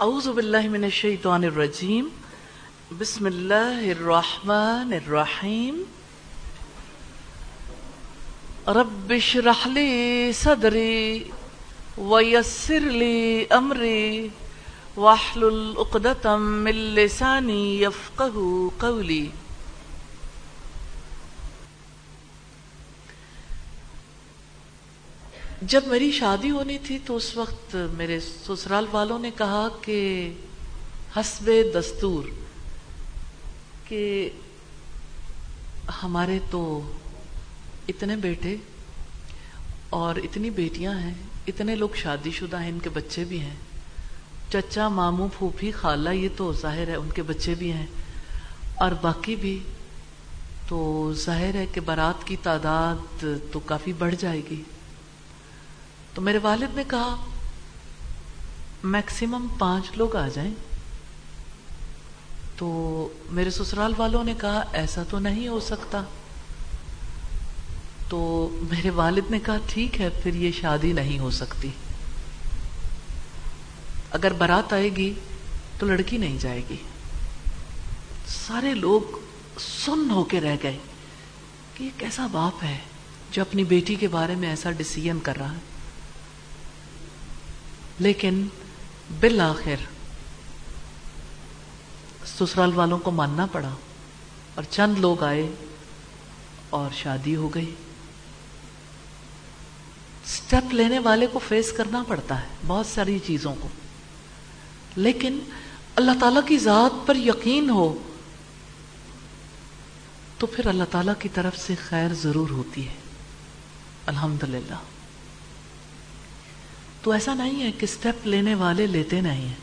أعوذ بالله من الشيطان الرجيم. بسم الله الرحمن الرحيم. رب اشرح لي صدري ويسر لي أمري واحلل عقدة من لساني يفقه قولي. جب میری شادی ہونی تھی تو اس وقت میرے سسرال والوں نے کہا کہ حسب دستور کہ ہمارے تو اتنے بیٹے اور اتنی بیٹیاں ہیں، اتنے لوگ شادی شدہ ہیں، ان کے بچے بھی ہیں۔ چچا، ماموں، پھوپھی، خالہ، یہ تو ظاہر ہے ان کے بچے بھی ہیں۔ اور باقی بھی تو ظاہر ہے کہ بارات کی تعداد تو کافی بڑھ جائے گی۔ تو میرے والد نے کہا میکسیمم پانچ لوگ آ جائیں. تو میرے سسرال والوں نے کہا، ایسا تو نہیں ہو سکتا. تو میرے والد نے کہا، ٹھیک ہے، پھر یہ شادی نہیں ہو سکتی۔ اگر برات آئے گی تو لڑکی نہیں جائے گی۔ سارے لوگ سن ہو کے رہ گئے کہ یہ کیسا باپ ہے جو اپنی بیٹی کے بارے میں ایسا ڈسیزن کر رہا ہے۔ لیکن بالآخر سسرال والوں کو ماننا پڑا اور چند لوگ آئے اور شادی ہو گئی۔ سٹیپ لینے والے کو فیس کرنا پڑتا ہے بہت ساری چیزوں کو۔ لیکن اللہ تعالیٰ کی ذات پر یقین ہو تو پھر اللہ تعالیٰ کی طرف سے خیر ضرور ہوتی ہے۔ الحمدللہ۔ تو ایسا نہیں ہے کہ سٹیپ لینے والے لیتے نہیں ہیں۔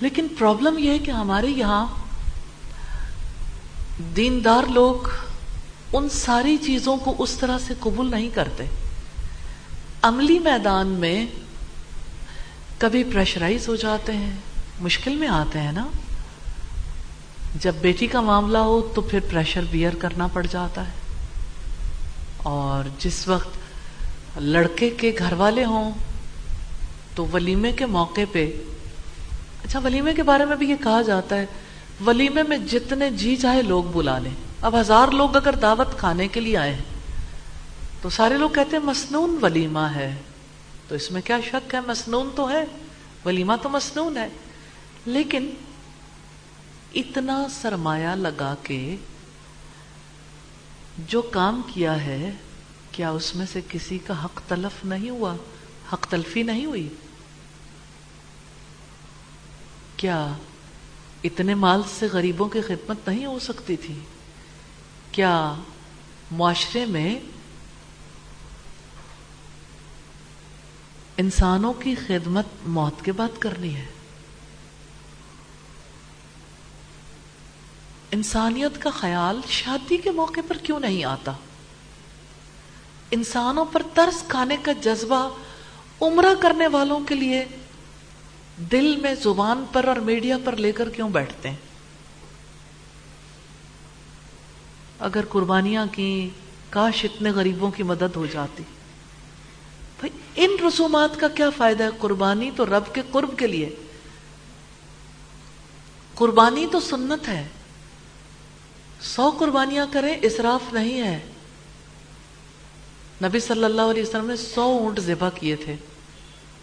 لیکن پرابلم یہ ہے کہ ہمارے یہاں دیندار لوگ ان ساری چیزوں کو اس طرح سے قبول نہیں کرتے۔ عملی میدان میں کبھی پریشرائز ہو جاتے ہیں، مشکل میں آتے ہیں نا۔ جب بیٹی کا معاملہ ہو تو پھر پریشر بیئر کرنا پڑ جاتا ہے۔ اور جس وقت لڑکے کے گھر والے ہوں تو ولیمے کے موقع پہ اچھا ولیمے کے بارے میں بھی یہ کہا جاتا ہے، ولیمے میں جتنے جی چاہے لوگ بلا لیں۔ اب ہزار لوگ اگر دعوت کھانے کے لیے آئے ہیں، تو سارے لوگ کہتے ہیں مسنون ولیمہ ہے۔ تو اس میں کیا شک ہے؟ مسنون تو ہے، ولیمہ تو مسنون ہے۔ لیکن اتنا سرمایہ لگا کے جو کام کیا ہے کیا اس میں سے کسی کا حق تلف نہیں ہوا؟ حق تلفی نہیں ہوئی؟ کیا اتنے مال سے غریبوں کی خدمت نہیں ہو سکتی تھی؟ کیا معاشرے میں انسانوں کی خدمت موت کے بعد کرنی ہے؟ انسانیت کا خیال شادی کے موقع پر کیوں نہیں آتا؟ انسانوں پر ترس کھانے کا جذبہ عمرہ کرنے والوں کے لیے دل میں زبان پر اور میڈیا پر لے کر کیوں بیٹھتے ہیں؟ اگر قربانیاں کی کاش اتنے غریبوں کی مدد ہو جاتی۔ بھائی، ان رسومات کا کیا فائدہ ہے؟ قربانی تو رب کے قرب کے لیے۔ قربانی تو سنت ہے۔ سو قربانیاں کریں، اسراف نہیں ہے۔ نبی صلی اللہ علیہ وسلم نے سو اونٹ ذبح کیے تھے۔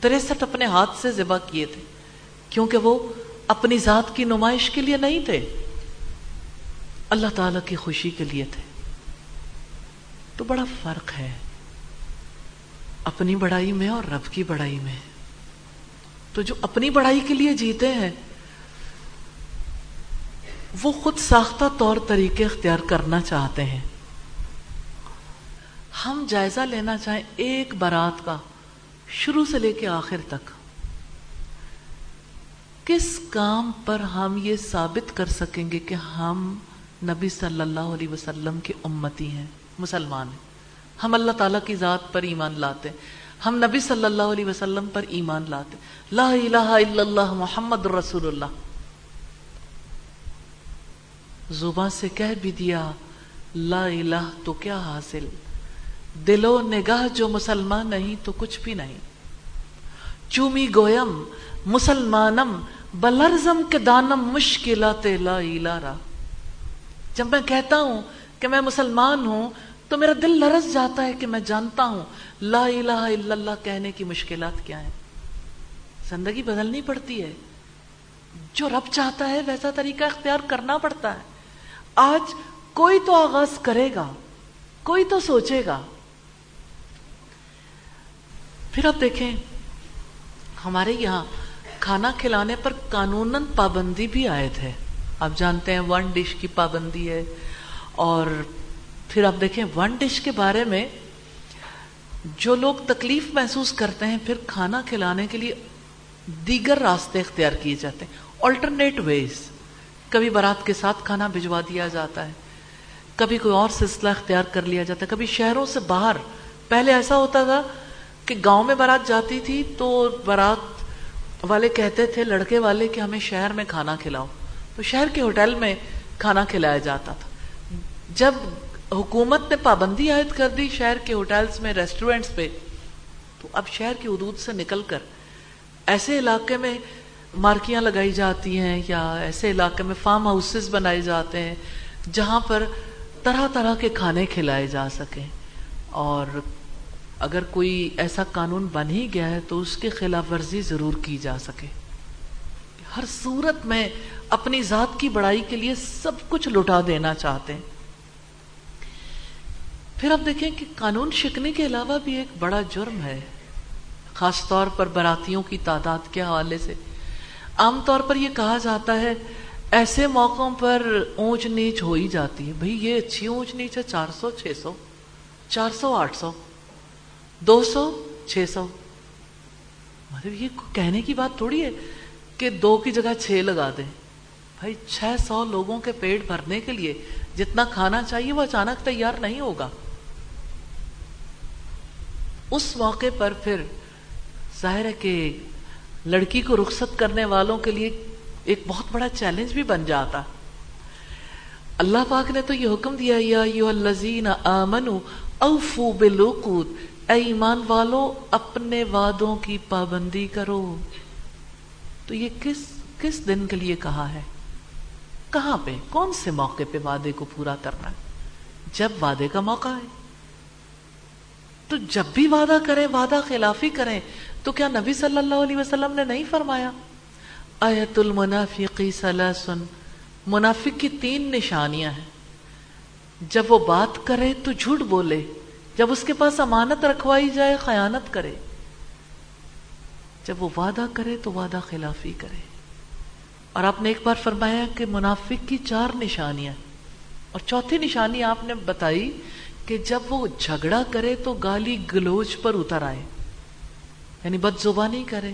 تریسٹھ اپنے ہاتھ سے ذبح کیے تھے۔ کیونکہ وہ اپنی ذات کی نمائش کے لیے نہیں تھے۔ اللہ تعالی کی خوشی کے لیے تھے۔ تو بڑا فرق ہے۔ اپنی بڑائی میں اور رب کی بڑائی میں۔ تو جو اپنی بڑائی کے لیے جیتے ہیں، وہ خود ساختہ طور طریقے اختیار کرنا چاہتے ہیں۔ ہم جائزہ لینا چاہیں ایک بارات کا، شروع سے لے کے آخر تک۔ کس کام پر ہم یہ ثابت کر سکیں گے کہ ہم نبی صلی اللہ علیہ وسلم کی امتی ہیں، مسلمان ہیں؟ ہم اللہ تعالیٰ کی ذات پر ایمان لاتے ہم نبی صلی اللہ علیہ وسلم پر ایمان لاتے لا الہ الا اللہ محمد رسول اللہ۔ زباں سے کہہ بھی دیا، لا الہ تو کیا حاصل؟ دل و نگاہ جو مسلمان نہیں تو کچھ بھی نہیں۔ چومی گویم، مسلمانم، بلرزم کے دانم مشکلات لا الارا جب میں کہتا ہوں کہ میں مسلمان ہوں تو میرا دل لرز جاتا ہے کہ میں جانتا ہوں لا الہ الا اللہ کہنے کی مشکلات کیا ہیں۔ زندگی بدلنی پڑتی ہے۔ جو رب چاہتا ہے ویسا طریقہ اختیار کرنا پڑتا ہے۔ آج کوئی تو آغاز کرے گا، کوئی تو سوچے گا۔ پھر آپ دیکھیں، ہمارے یہاں کھانا کھلانے پر قانون پابندی بھی آئے تھے آپ جانتے ہیں ون ڈش کی پابندی ہے۔ اور پھر آپ دیکھیں ون ڈش کے بارے میں جو لوگ تکلیف محسوس کرتے ہیں، پھر کھانا کھلانے کے لیے دیگر راستے اختیار کیے جاتے ہیں۔ آلٹرنیٹ ویز کبھی برات کے ساتھ کھانا بھجوا دیا جاتا ہے، کبھی کوئی اور سلسلہ اختیار کر لیا جاتا ہے، کبھی شہروں سے باہر۔ پہلے ایسا ہوتا تھا کہ گاؤں میں بارات جاتی تھی تو بارات والے کہتے تھے، لڑکے والے کہ ہمیں شہر میں کھانا کھلاؤ۔ تو شہر کے ہوٹل میں کھانا کھلایا جاتا تھا۔ جب حکومت نے پابندی عائد کر دی شہر کے ہوٹلز میں، ریسٹورینٹس پہ، تو اب شہر کی حدود سے نکل کر ایسے علاقے میں مارکیاں لگائی جاتی ہیں یا ایسے علاقے میں فارم ہاؤسز بنائے جاتے ہیں جہاں پر طرح طرح کے کھانے کھلائے جا سکیں۔ اور اگر کوئی ایسا قانون بن ہی گیا ہے تو اس کی خلاف ورزی ضرور کی جا سکے۔ ہر صورت میں اپنی ذات کی بڑائی کے لیے سب کچھ لٹا دینا چاہتے ہیں۔ پھر آپ دیکھیں کہ قانون شکنے کے علاوہ بھی ایک بڑا جرم ہے۔ خاص طور پر براتیوں کی تعداد کے حوالے سے۔ عام طور پر یہ کہا جاتا ہے، ایسے موقعوں پر اونچ نیچ ہو ہی جاتی ہے۔ بھئی یہ اچھی اونچ نیچ ہے، چار سو، چھ سو، چار سو، آٹھ سو۔ دو سو، چھ سو۔ مطلب یہ کہنے کی بات تھوڑی ہے کہ دو کی جگہ چھ لگا دیں۔ بھائی، چھ سو لوگوں کے پیٹ بھرنے کے لیے جتنا کھانا چاہیے وہ اچانک تیار نہیں ہوگا۔ اس موقع پر پھر ظاہر ہے کہ لڑکی کو رخصت کرنے والوں کے لیے ایک بہت بڑا چیلنج بھی بن جاتا۔ اللہ پاک نے تو یہ حکم دیا، یا الذین آمنوا اوفو بالعقود۔ اے ایمان والو، اپنے وعدوں کی پابندی کرو۔ تو یہ کس کس دن کے لیے کہا ہے؟ کہاں پہ؟ کون سے موقع پہ وعدے کو پورا کرنا ہے؟ جب وعدے کا موقع ہے۔ تو جب بھی وعدہ کریں، وعدہ خلافی کریں، تو کیا نبی صلی اللہ علیہ وسلم نے نہیں فرمایا؟ آیت المنافقی سلاسن منافق کی تین نشانیاں ہیں۔ جب وہ بات کرے تو جھوٹ بولے۔ جب اس کے پاس امانت رکھوائی جائے، خیانت کرے۔ جب وہ وعدہ کرے تو وعدہ خلافی کرے۔ اور آپ نے ایک بار فرمایا کہ منافق کی چار نشانیاں۔ اور چوتھی نشانی آپ نے بتائی کہ جب وہ جھگڑا کرے تو گالی گلوچ پر اتر آئے۔ یعنی بد زبانی کرے۔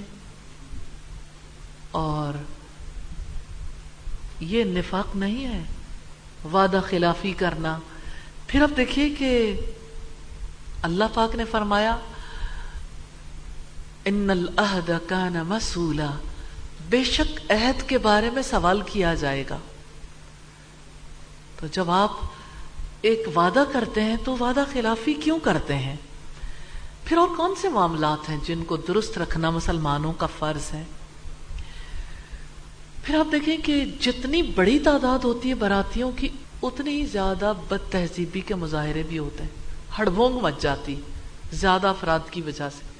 اور یہ نفاق نہیں ہے۔ وعدہ خلافی کرنا۔ پھر اب دیکھیے کہ اللہ پاک نے فرمایا، ان العہد کان مسولا بے شک عہد کے بارے میں سوال کیا جائے گا۔ تو جب آپ ایک وعدہ کرتے ہیں تو وعدہ خلافی کیوں کرتے ہیں؟ پھر اور کون سے معاملات ہیں جن کو درست رکھنا مسلمانوں کا فرض ہے؟ پھر آپ دیکھیں کہ جتنی بڑی تعداد ہوتی ہے براتیوں کی، اتنی ہی زیادہ بد تہذیبی کے مظاہرے بھی ہوتے ہیں۔ ہڑبونگ مچ جاتی، زیادہ افراد کی وجہ سے۔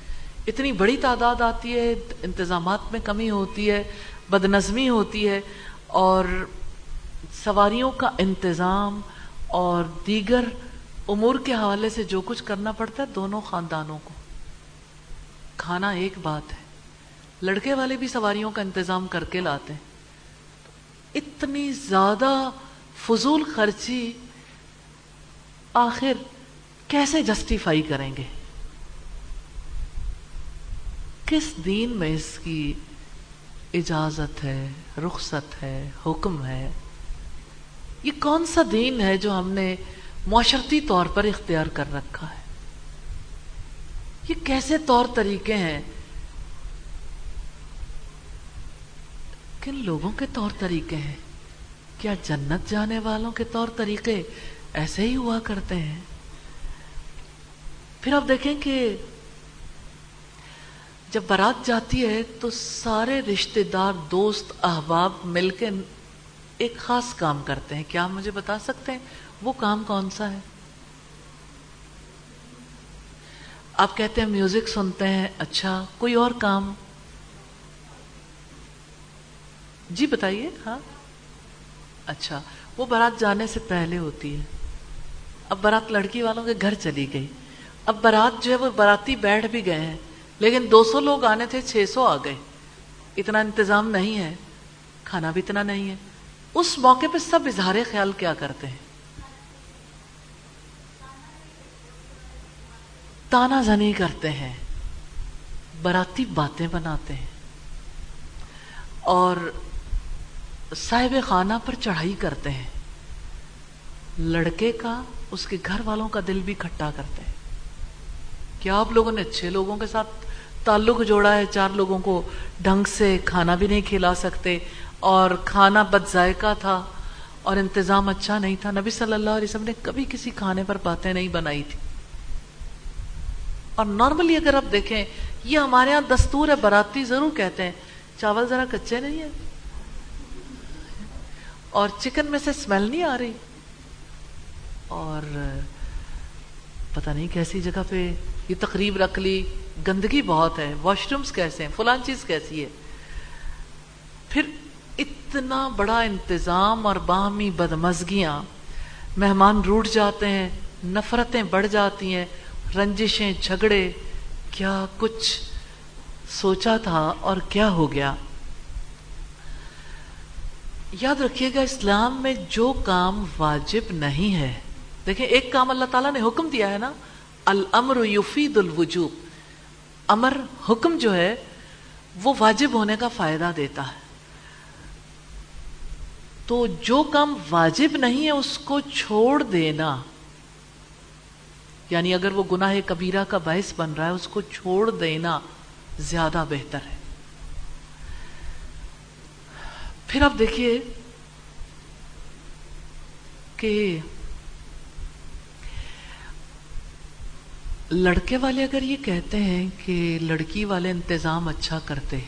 اتنی بڑی تعداد آتی ہے، انتظامات میں کمی ہوتی ہے بد نظمی ہوتی ہے، اور سواریوں کا انتظام اور دیگر امور کے حوالے سے جو کچھ کرنا پڑتا ہے دونوں خاندانوں کو۔ کھانا ایک بات ہے، لڑکے والے بھی سواریوں کا انتظام کر کے لاتے ہیں۔ اتنی زیادہ فضول خرچی، آخر کیسے جسٹیفائی کریں گے؟ کس دین میں اس کی اجازت ہے، رخصت ہے، حکم ہے؟ یہ کون سا دین ہے جو ہم نے معاشرتی طور پر اختیار کر رکھا ہے؟ یہ کیسے طور طریقے ہیں؟ کن لوگوں کے طور طریقے ہیں؟ کیا جنت جانے والوں کے طور طریقے ایسے ہی ہوا کرتے ہیں؟ پھر آپ دیکھیں کہ جب بارات جاتی ہے تو سارے رشتہ دار، دوست، احباب مل کے ایک خاص کام کرتے ہیں۔ کیا مجھے بتا سکتے ہیں وہ کام کون سا ہے؟ آپ کہتے ہیں میوزک سنتے ہیں۔ اچھا کوئی اور کام؟ جی بتائیے ہاں۔ اچھا وہ بارات جانے سے پہلے ہوتی ہے۔ اب بارات لڑکی والوں کے گھر چلی گئی۔ اب بارات جو ہے وہ باراتی بیٹھ بھی گئے ہیں، لیکن دو سو لوگ آنے تھے، چھ سو آ گئے۔ اتنا انتظام نہیں ہے، کھانا بھی اتنا نہیں ہے۔ اس موقع پہ سب اظہار خیال کیا کرتے ہیں۔ تانا زنی کرتے ہیں براتی باتیں بناتے ہیں۔ اور صاحب خانہ پر چڑھائی کرتے ہیں۔ لڑکے کا، اس کے گھر والوں کا دل بھی کھٹا کرتے ہیں۔ کیا آپ لوگوں نے اچھے لوگوں کے ساتھ تعلق جوڑا ہے؟ چار لوگوں کو ڈھنگ سے کھانا بھی نہیں کھلا سکتے اور کھانا بد ذائقہ تھا اور انتظام اچھا نہیں تھا۔ نبی صلی اللہ علیہ وسلم نے کبھی کسی کھانے پر باتیں نہیں بنائی تھی۔ اور نارملی اگر آپ دیکھیں، یہ ہمارے ہاں دستور ہے براتی ضرور کہتے ہیں۔ چاول ذرا کچے نہیں ہیں اور چکن میں سے اسمیل نہیں آ رہی۔ اور پتہ نہیں کیسی جگہ پہ یہ تقریب رکھ لی۔ گندگی بہت ہے۔ واش رومس کیسے ہیں؟ فلان چیز کیسی ہے؟ پھر اتنا بڑا انتظام اور باہمی بدمزگیاں۔ مہمان روٹ جاتے ہیں، نفرتیں بڑھ جاتی ہیں، رنجشیں جھگڑے۔ کیا کچھ سوچا تھا اور کیا ہو گیا؟ یاد رکھیے گا، اسلام میں جو کام واجب نہیں ہے۔ دیکھیں، ایک کام اللہ تعالیٰ نے حکم دیا ہے نا الامر یفید الوجوب۔ امر حکم جو ہے، وہ واجب ہونے کا فائدہ دیتا ہے۔ تو جو کام واجب نہیں ہے، اس کو چھوڑ دینا۔ یعنی اگر وہ گناہ کبیرہ کا باعث بن رہا ہے، اس کو چھوڑ دینا زیادہ بہتر ہے۔ پھر آپ دیکھیے کہ لڑکے والے اگر یہ کہتے ہیں کہ لڑکی والے انتظام اچھا کرتے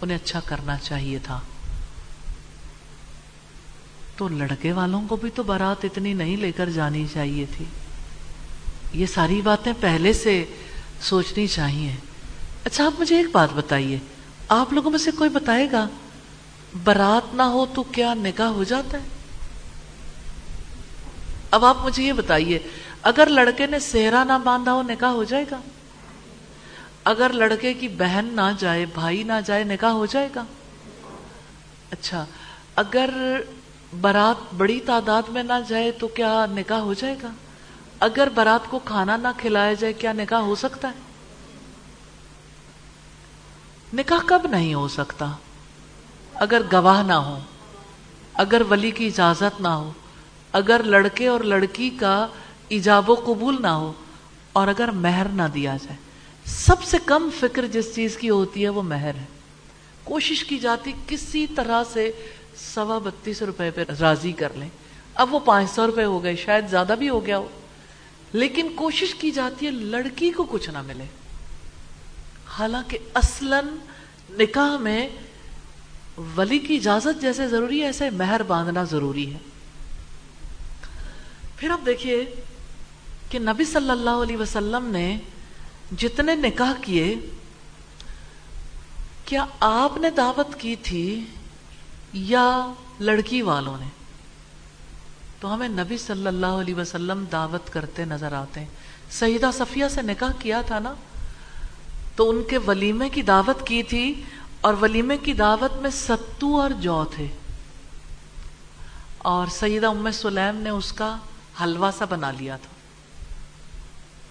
انہیں اچھا کرنا چاہیے تھا، تو لڑکے والوں کو بھی تو بارات اتنی نہیں لے کر جانی چاہیے تھی۔ یہ ساری باتیں پہلے سے سوچنی چاہیے۔ اچھا آپ مجھے ایک بات بتائیے۔ آپ لوگوں میں سے کوئی بتائے گا برات نہ ہو تو کیا نکاح ہو جاتا ہے؟ اب آپ مجھے یہ بتائیے اگر لڑکے نے سہرا نہ باندھا ہو نکاح ہو جائے گا۔ اگر لڑکے کی بہن نہ جائے، بھائی نہ جائے، نکاح ہو جائے گا۔ اچھا اگر برات بڑی تعداد میں نہ جائے تو کیا نکاح ہو جائے گا؟ اگر برات کو کھانا نہ کھلایا جائے، کیا نکاح ہو سکتا ہے؟ نکاح کب نہیں ہو سکتا؟ اگر گواہ نہ ہو اگر ولی کی اجازت نہ ہو، اگر لڑکے اور لڑکی کا ایجاب و قبول نہ ہو اور اگر مہر نہ دیا جائے۔ سب سے کم فکر جس چیز کی ہوتی ہے وہ مہر ہے۔ کوشش کی جاتی کسی طرح سے سوا بتیس روپے پہ راضی کر لیں۔ اب وہ پانچ سو روپے ہو گئے، شاید زیادہ بھی ہو گیا ہو۔ لیکن کوشش کی جاتی ہے لڑکی کو کچھ نہ ملے۔ حالانکہ اصلا نکاح میں ولی کی اجازت جیسے ضروری ہے، ایسے مہر باندھنا ضروری ہے۔ پھر آپ دیکھیے کہ نبی صلی اللہ علیہ وسلم نے جتنے نکاح کیے، کیا آپ نے دعوت کی تھی یا لڑکی والوں نے؟ تو ہمیں نبی صلی اللہ علیہ وسلم دعوت کرتے نظر آتے ہیں۔ سیدہ صفیہ سے نکاح کیا تھا نا؟ تو ان کے ولیمے کی دعوت کی تھی اور ولیمے کی دعوت میں ستو اور جو تھے۔ اور سیدہ ام سلیم نے اس کا حلوہ سا بنا لیا تھا۔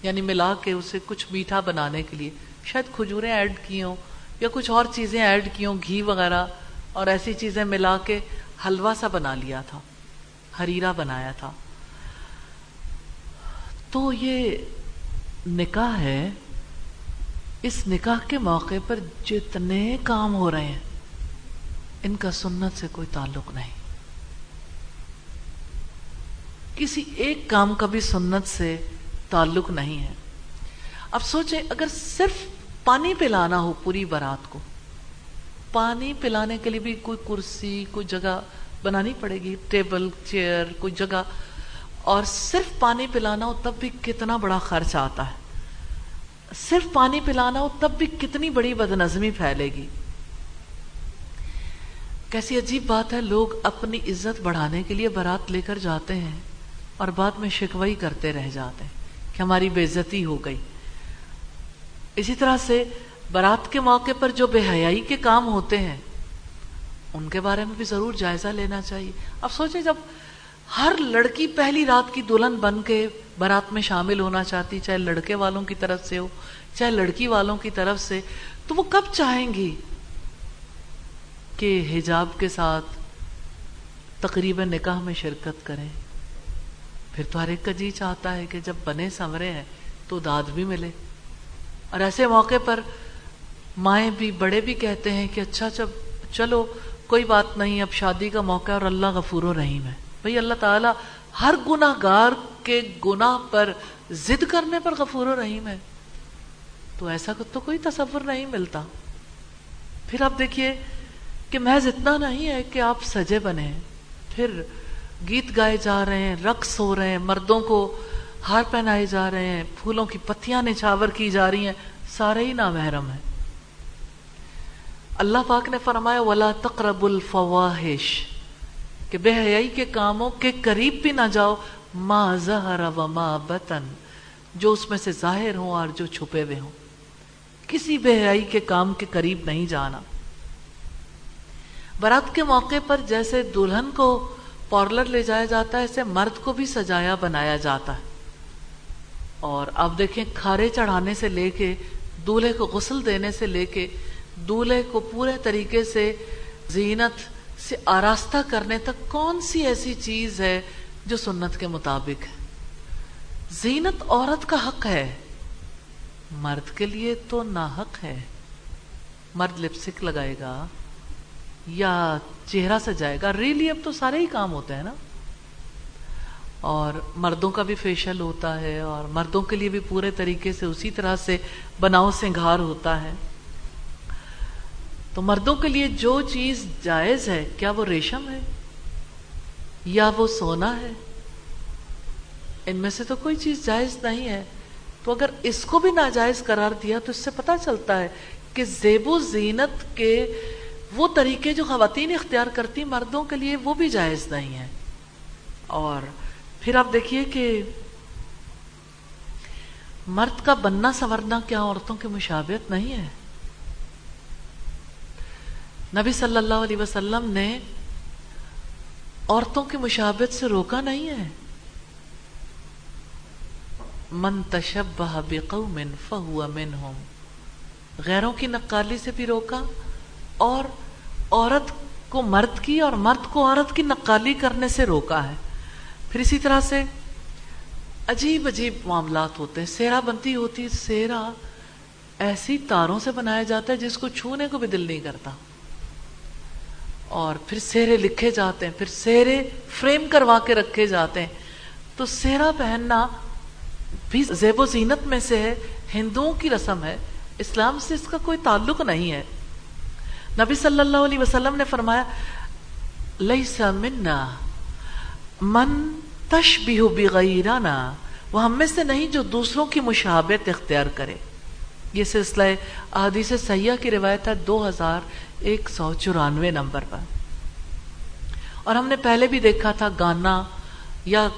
یعنی ملا کے اسے کچھ میٹھا بنانے کے لیے۔ شاید کھجوریں ایڈ کی ہوں یا کچھ اور چیزیں ایڈ کی ہوں، گھی وغیرہ، اور ایسی چیزیں ملا کے حلوہ سا بنا لیا تھا ہریرا بنایا تھا۔ تو یہ نکاح ہے، اس نکاح کے موقع پر جتنے کام ہو رہے ہیں، ان کا سنت سے کوئی تعلق نہیں۔ کسی ایک کام کا بھی سنت سے تعلق نہیں ہے۔ اب سوچیں، اگر صرف پانی پلانا ہو پوری برات کو، پانی پلانے کے لیے بھی کوئی کرسی، کوئی جگہ بنانی پڑے گی، ٹیبل، چیئر، کوئی جگہ، اور صرف پانی پلانا ہو تب بھی کتنا بڑا خرچ آتا ہے۔ صرف پانی پلانا ہو تب بھی کتنی بڑی بدنظمی پھیلے گی۔ کیسی عجیب بات ہے، لوگ اپنی عزت بڑھانے کے لیے برات لے کر جاتے ہیں اور بعد میں شکوئی کرتے رہ جاتے ہیں۔ کہ ہماری بے عزتی ہو گئی۔ اسی طرح سے برات کے موقع پر جو بے حیائی کے کام ہوتے ہیں، ان کے بارے میں بھی ضرور جائزہ لینا چاہیے۔ اب سوچیں جب ہر لڑکی پہلی رات کی دلہن بن کے برات میں شامل ہونا چاہتی، چاہے لڑکے والوں کی طرف سے ہو، چاہے لڑکی والوں کی طرف سے، تو وہ کب چاہیں گی کہ حجاب کے ساتھ تقریب نکاح میں شرکت کریں؟ پھر تو ہر ایک کا جی چاہتا ہے کہ جب بنے سمرے ہیں تو داد بھی ملے۔ اور ایسے موقع پر مائیں بھی بڑے بھی کہتے ہیں کہ اچھا جب چلو، کوئی بات نہیں، اب شادی کا موقع اور اللہ غفور و رحیم ہے۔ بھئی اللہ تعالیٰ ہر گناہ گار کے گناہ پر زد کرنے پر غفور و رحیم ہے۔ تو ایسا تو کوئی تصور نہیں ملتا۔ پھر آپ دیکھیے کہ محض اتنا نہیں ہے کہ آپ سجے بنے۔ پھر گیت گائے جا رہے ہیں، رقص ہو رہے ہیں، مردوں کو ہار پہنائے جا رہے ہیں، پھولوں کی پتیاں نچھاور کی جا رہی ہیں، سارے ہی نامحرم ہیں۔ اللہ پاک نے فرمایا، ولا تقرب الفواہش کہ بے حیائی کے کاموں کے قریب بھی نہ جاؤ، ما ظہر و ما بطن۔ جو اس میں سے ظاہر ہوں اور جو چھپے ہوئے ہوں۔ کسی بے حیائی کے کام کے قریب نہیں جانا۔ برات کے موقع پر جیسے دلہن کو پارلر لے جایا جاتا ہے ایسے مرد کو بھی سجایا بنایا جاتا ہے۔ اور اب دیکھیں کھارے چڑھانے سے لے کے، دولہے کو غسل دینے سے لے کے، دولہے کو پورے طریقے سے زینت، سے آراستہ کرنے تک کون سی ایسی چیز ہے جو سنت کے مطابق ہے؟ زینت عورت کا حق ہے۔ مرد کے لیے تو ناحق ہے۔ مرد لپسک لگائے گا۔ یا چہرہ سجائے گا۔ ریلی اب تو سارے ہی کام ہوتے ہیں نا۔ اور مردوں کا بھی فیشل ہوتا ہے اور مردوں کے لیے بھی پورے طریقے سے اسی طرح سے بناؤ سنگھار ہوتا ہے۔ تو مردوں کے لیے جو چیز جائز ہے، کیا وہ ریشم ہے؟ یا وہ سونا ہے؟ ان میں سے تو کوئی چیز جائز نہیں ہے۔ تو اگر اس کو بھی ناجائز قرار دیا تو اس سے پتا چلتا ہے کہ زیب و زینت کے وہ طریقے جو خواتین اختیار کرتی مردوں کے لیے وہ بھی جائز نہیں ہے اور پھر آپ دیکھیے کہ مرد کا بننا سورنا کیا عورتوں کی مشابہت نہیں ہے۔ نبی صلی اللہ علیہ وسلم نے عورتوں کی مشابت سے روکا نہیں ہے۔ من تشبہ بقوم فہو منہم۔ غیروں کی نقالی سے بھی روکا۔ اور عورت کو مرد کی اور مرد کو عورت کی نقالی کرنے سے روکا ہے۔ پھر اسی طرح سے عجیب عجیب معاملات ہوتے ہیں۔ سیرا بنتی ہوتی ہے۔ سیرا ایسی تاروں سے بنایا جاتا ہے جس کو چھونے کو بھی دل نہیں کرتا۔ اور پھر سہرے لکھے جاتے ہیں۔ پھر سہرے فریم کروا کے رکھے جاتے ہیں۔ تو سہرا پہننا بھی زیب و زینت میں سے ہے۔ ہندوؤں کی رسم ہے۔ اسلام سے اس کا کوئی تعلق نہیں ہے۔ نبی صلی اللہ علیہ وسلم نے فرمایا لیسا منا من تشبیہ بغیرانا وہ ہم میں سے نہیں جو دوسروں کی مشابت اختیار کرے۔ یہ سلسلہ احادیث سیاح کی روایت ہے دو ہزار ایک سو چورانوے نمبر پر۔ اور ہم نے پہلے بھی دیکھا تھا گانا یا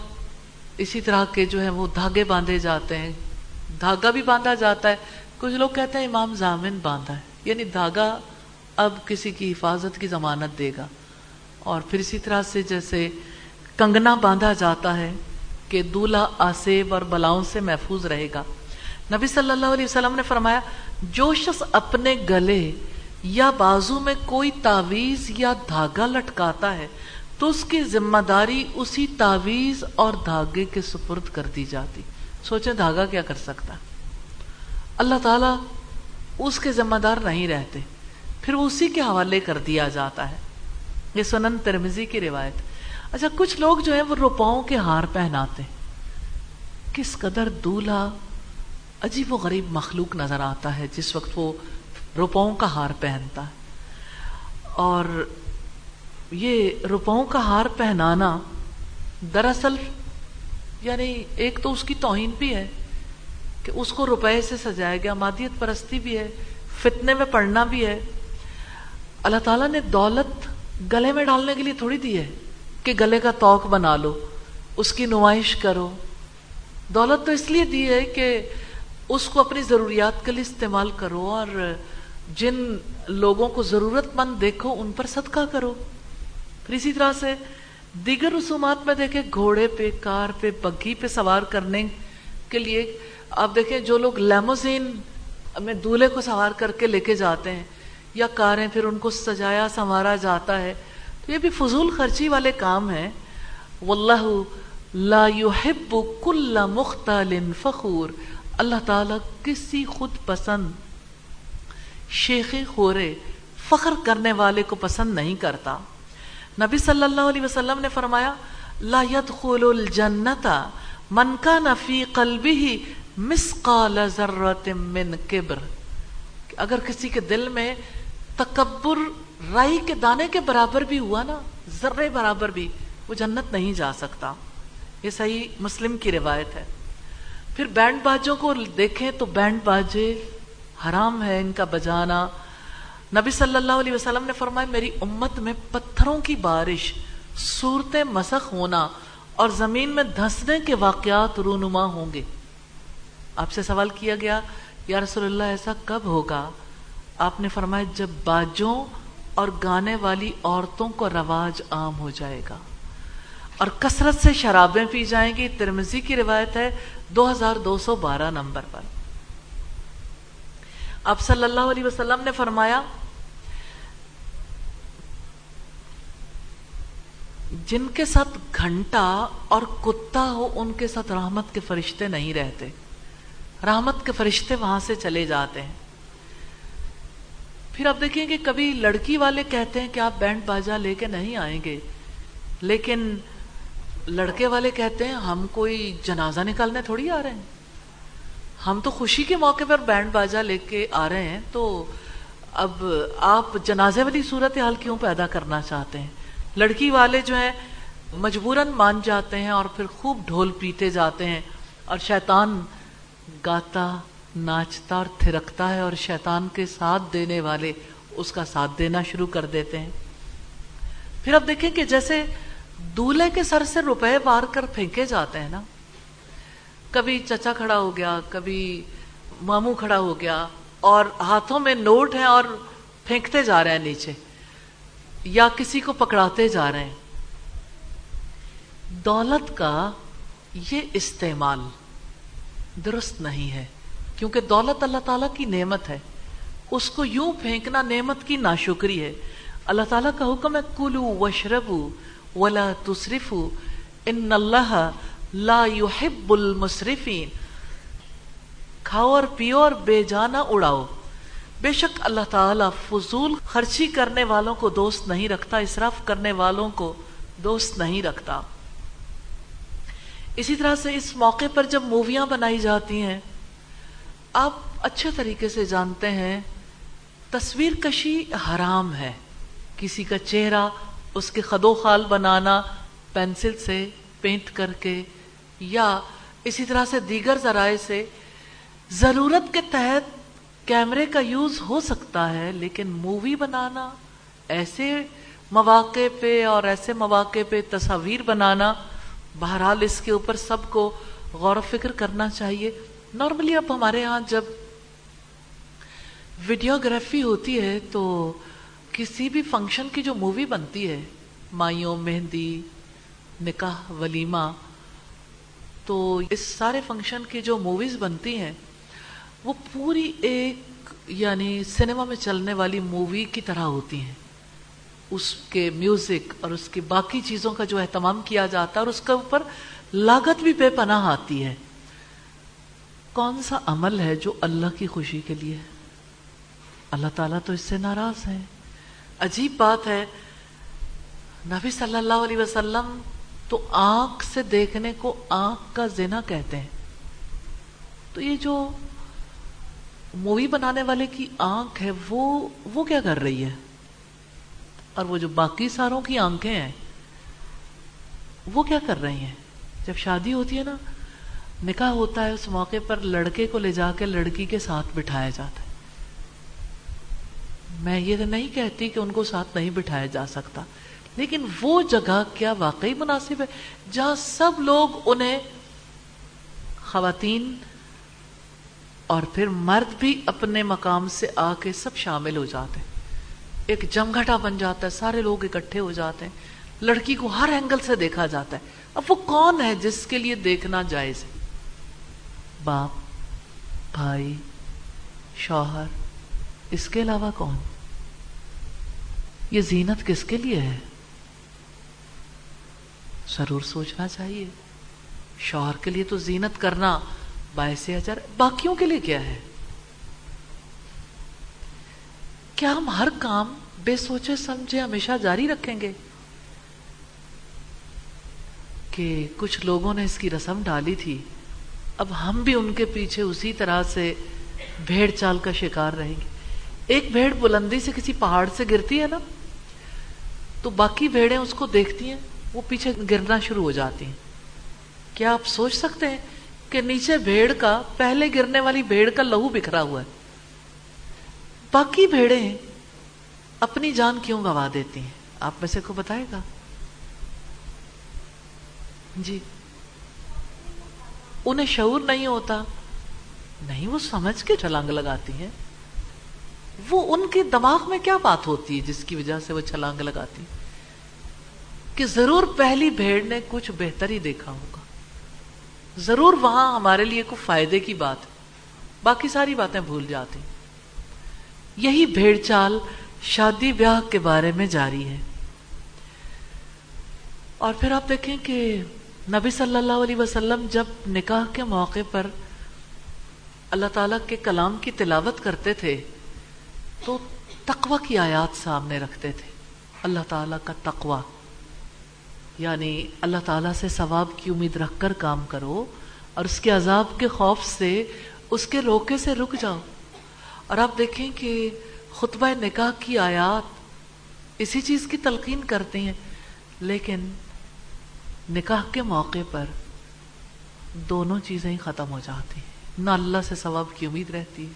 اسی طرح کے جو ہے وہ دھاگے باندھے جاتے ہیں۔ دھاگا بھی باندھا جاتا ہے۔ کچھ لوگ کہتے ہیں امام زامن باندھا ہے۔ یعنی دھاگا اب کسی کی حفاظت کی ضمانت دے گا۔ اور پھر اسی طرح سے جیسے کنگنا باندھا جاتا ہے کہ دولہا آسیب اور بلاؤں سے محفوظ رہے گا۔ نبی صلی اللہ علیہ وسلم نے فرمایا، جو شخص اپنے گلے یا بازو میں کوئی تعویز یا دھاگا لٹکاتا ہے، تو اس کی ذمہ داری اسی تعویز اور دھاگے کے سپرد کر دی جاتی۔ سوچیں دھاگا کیا کر سکتا۔ اللہ تعالیٰ اس کے ذمہ دار نہیں رہتے۔ پھر اسی کے حوالے کر دیا جاتا ہے۔ یہ سنن ترمزی کی روایت۔ اچھا کچھ لوگ جو ہیں وہ روپاؤں کے ہار پہناتے ہیں۔ کس قدر دولہا عجیب و غریب مخلوق نظر آتا ہے جس وقت وہ روپاؤں کا ہار پہنتا ہے۔ اور یہ روپاؤں کا ہار پہنانا دراصل یعنی ایک تو اس کی توہین بھی ہے کہ اس کو روپے سے سجایا گیا، مادیت پرستی بھی ہے، فتنے میں پڑھنا بھی ہے۔ اللہ تعالیٰ نے دولت گلے میں ڈالنے کے لیے تھوڑی دی ہے کہ گلے کا توق بنا لو، اس کی نمائش کرو۔ دولت تو اس لیے دی ہے کہ اس کو اپنی ضروریات کے لیے استعمال کرو اور جن لوگوں کو ضرورت مند دیکھو، ان پر صدقہ کرو۔ پھر اسی طرح سے دیگر رسومات میں دیکھیں، گھوڑے پہ، کار پہ، بگھی پہ سوار کرنے کے لیے۔ آپ دیکھیں، جو لوگ لیموزین میں دولہے کو سوار کر کے لے کے جاتے ہیں یا کاریں پھر ان کو سجایا سنوارا جاتا ہے، تو یہ بھی فضول خرچی والے کام ہیں۔ واللہ لا يحب کل مختال فخور۔ اللہ تعالیٰ کسی خود پسند شیخ خورے فخر کرنے والے کو پسند نہیں کرتا۔ نبی صلی اللہ علیہ وسلم نے فرمایا، لا يدخل الجنت من کان فی قلبه مسقال ذرت من کبر۔ اگر کسی کے دل میں تکبر رائی کے دانے کے برابر بھی ہوا نا، ذرے برابر بھی، وہ جنت نہیں جا سکتا۔ یہ صحیح مسلم کی روایت ہے۔ پھر بینڈ باجوں کو دیکھیں تو بینڈ باجے حرام ہے ان کا بجانا۔ نبی صلی اللہ علیہ وسلم نے فرمایا، میری امت میں پتھروں کی بارش، صورتیں مسخ ہونا اور زمین میں دھسنے کے واقعات رونما ہوں گے۔ آپ سے سوال کیا گیا، یا رسول اللہ ایسا کب ہوگا؟ آپ نے فرمایا جب باجوں اور گانے والی عورتوں کو رواج عام ہو جائے گا اور کثرت سے شرابیں پی جائیں گی ترمزی کی روایت ہے دو ہزار دو سو بارہ نمبر پر۔ آپ صلی اللہ علیہ وسلم نے فرمایا، جن کے ساتھ گھنٹا اور کتا ہو، ان کے ساتھ رحمت کے فرشتے نہیں رہتے۔ رحمت کے فرشتے وہاں سے چلے جاتے ہیں۔ پھر آپ دیکھیں کہ کبھی لڑکی والے کہتے ہیں کہ آپ بینڈ باجا لے کے نہیں آئیں گے، لیکن لڑکے والے کہتے ہیں ہم کوئی جنازہ نکالنے تھوڑی آ رہے ہیں۔ ہم تو خوشی کے موقع پر بینڈ باجا لے کے آ رہے ہیں، تو اب آپ جنازے والی صورت حال کیوں پیدا کرنا چاہتے ہیں؟ لڑکی والے جو ہیں، مجبوراً مان جاتے ہیں اور پھر خوب ڈھول پیتے جاتے ہیں اور شیطان گاتا ناچتا اور تھرکتا ہے اور شیطان کے ساتھ دینے والے اس کا ساتھ دینا شروع کر دیتے ہیں۔ پھر اب دیکھیں کہ جیسے دولہے کے سر سے روپے بار کر پھینکے جاتے ہیں نا۔ کبھی چچا کھڑا ہو گیا، کبھی ماموں کھڑا ہو گیا اور ہاتھوں میں نوٹ ہیں اور پھینکتے جا رہے ہیں نیچے، یا کسی کو پکڑاتے جا رہے ہیں۔ دولت کا یہ استعمال درست نہیں ہے۔ کیونکہ دولت اللہ تعالیٰ کی نعمت ہے۔ اس کو یوں پھینکنا نعمت کی ناشکری ہے۔ اللہ تعالیٰ کا حکم ہے کلو وشربو ولا تصرفو ان اللہ لا يحب المصرفین کھاؤ اور پیو اور بے جانا اڑاؤ۔ بے شک اللہ تعالیٰ فضول خرچی کرنے والوں کو دوست نہیں رکھتا اسراف کرنے والوں کو دوست نہیں رکھتا۔ اسی طرح سے اس موقع پر جب موویاں بنائی جاتی ہیں آپ اچھے طریقے سے جانتے ہیں، تصویر کشی حرام ہے۔ کسی کا چہرہ، اس کے خد و خال بنانا، پینسل سے پینٹ کر کے، یا اسی طرح سے دیگر ذرائع سے، ضرورت کے تحت کیمرے کا یوز ہو سکتا ہے، لیکن مووی بنانا، ایسے مواقع پہ اور ایسے مواقع پہ تصاویر بنانا، بہرحال اس کے اوپر سب کو غور و فکر کرنا چاہیے۔ نارملی اب ہمارے ہاں جب ویڈیوگرافی ہوتی ہے تو کسی بھی فنکشن کی جو مووی بنتی ہے، مائیوں، مہندی، نکاح، ولیمہ، تو اس سارے فنکشن کی جو موویز بنتی ہیں، وہ پوری ایک یعنی سنیما میں چلنے والی مووی کی طرح ہوتی ہیں۔ اس کے میوزک اور اس کی باقی چیزوں کا جو اہتمام کیا جاتا ہے اور اس کے اوپر لاگت بھی بے پناہ آتی ہے۔ کون سا عمل ہے جو اللہ کی خوشی کے لیے اللہ تعالیٰ تو اس سے ناراض ہے عجیب بات ہے، نبی صلی اللہ علیہ وسلم تو آنکھ سے دیکھنے کو آنکھ کا زنا کہتے ہیں۔ تو یہ جو مووی بنانے والے کی آنکھ ہے، وہ وہ کیا کر رہی ہے؟ اور وہ جو باقی ساروں کی آنکھیں ہیں، وہ کیا کر رہی ہیں؟ جب شادی ہوتی ہے نا نکاح ہوتا ہے اس موقع پر لڑکے کو لے جا کے لڑکی کے ساتھ بٹھایا جاتا ہے۔ میں یہ نہیں کہتی کہ ان کو ساتھ نہیں بٹھایا جا سکتا، لیکن وہ جگہ کیا واقعی مناسب ہے جہاں سب لوگ انہیں خواتین اور پھر مرد بھی اپنے مقام سے آ کے سب شامل ہو جاتے ہیں۔ ایک جمگھٹا بن جاتا ہے، سارے لوگ اکٹھے ہو جاتے ہیں۔ لڑکی کو ہر اینگل سے دیکھا جاتا ہے۔ اب وہ کون ہے جس کے لیے دیکھنا جائز ہے؟ باپ، بھائی، شوہر، اس کے علاوہ کون؟ یہ زینت کس کے لیے ہے؟ ضرور سوچنا چاہیے۔ شوہر کے لیے تو زینت کرنا باعث اجر باقیوں کے لیے کیا ہے؟ کیا ہم ہر کام بے سوچے سمجھے ہمیشہ جاری رکھیں گے؟ کہ کچھ لوگوں نے اس کی رسم ڈالی تھی۔ اب ہم بھی ان کے پیچھے اسی طرح سے بھیڑ چال کا شکار رہیں گے۔ ایک بھیڑ بلندی سے کسی پہاڑ سے گرتی ہے نا، تو باقی بھیڑیں اس کو دیکھتی ہیں، وہ پیچھے گرنا شروع ہو جاتی ہیں۔ کیا آپ سوچ سکتے ہیں کہ نیچے بھیڑ کا، پہلے گرنے والی بھیڑ کا لہو بکھرا ہوا ہے؟ باقی بھیڑیں اپنی جان کیوں گوا دیتی ہیں؟ آپ میں سے کو بتائے گا؟ جی۔ انہیں شعور نہیں ہوتا۔ نہیں، وہ سمجھ کے چھلانگ لگاتی ہیں۔ وہ ان کے دماغ میں کیا بات ہوتی ہے جس کی وجہ سے وہ چھلانگ لگاتی کہ ضرور پہلی بھیڑ نے کچھ بہتر ہی دیکھا ہوگا۔ ضرور وہاں ہمارے لیے کوئی فائدے کی بات ہے۔ باقی ساری باتیں بھول جاتی۔ یہی بھیڑ چال شادی بیاہ کے بارے میں جاری ہے۔ اور پھر آپ دیکھیں کہ نبی صلی اللہ علیہ وسلم جب نکاح کے موقع پر اللہ تعالیٰ کے کلام کی تلاوت کرتے تھے، تو تقوی کی آیات سامنے رکھتے تھے۔ اللہ تعالیٰ کا تقوی یعنی اللہ تعالیٰ سے ثواب کی امید رکھ کر کام کرو اور اس کے عذاب کے خوف سے، اس کے روکے سے رک جاؤ۔ اور آپ دیکھیں کہ خطبہ نکاح کی آیات اسی چیز کی تلقین کرتے ہیں، لیکن نکاح کے موقع پر دونوں چیزیں ہی ختم ہو جاتی ہیں۔ نہ اللہ سے ثواب کی امید رہتی ہے،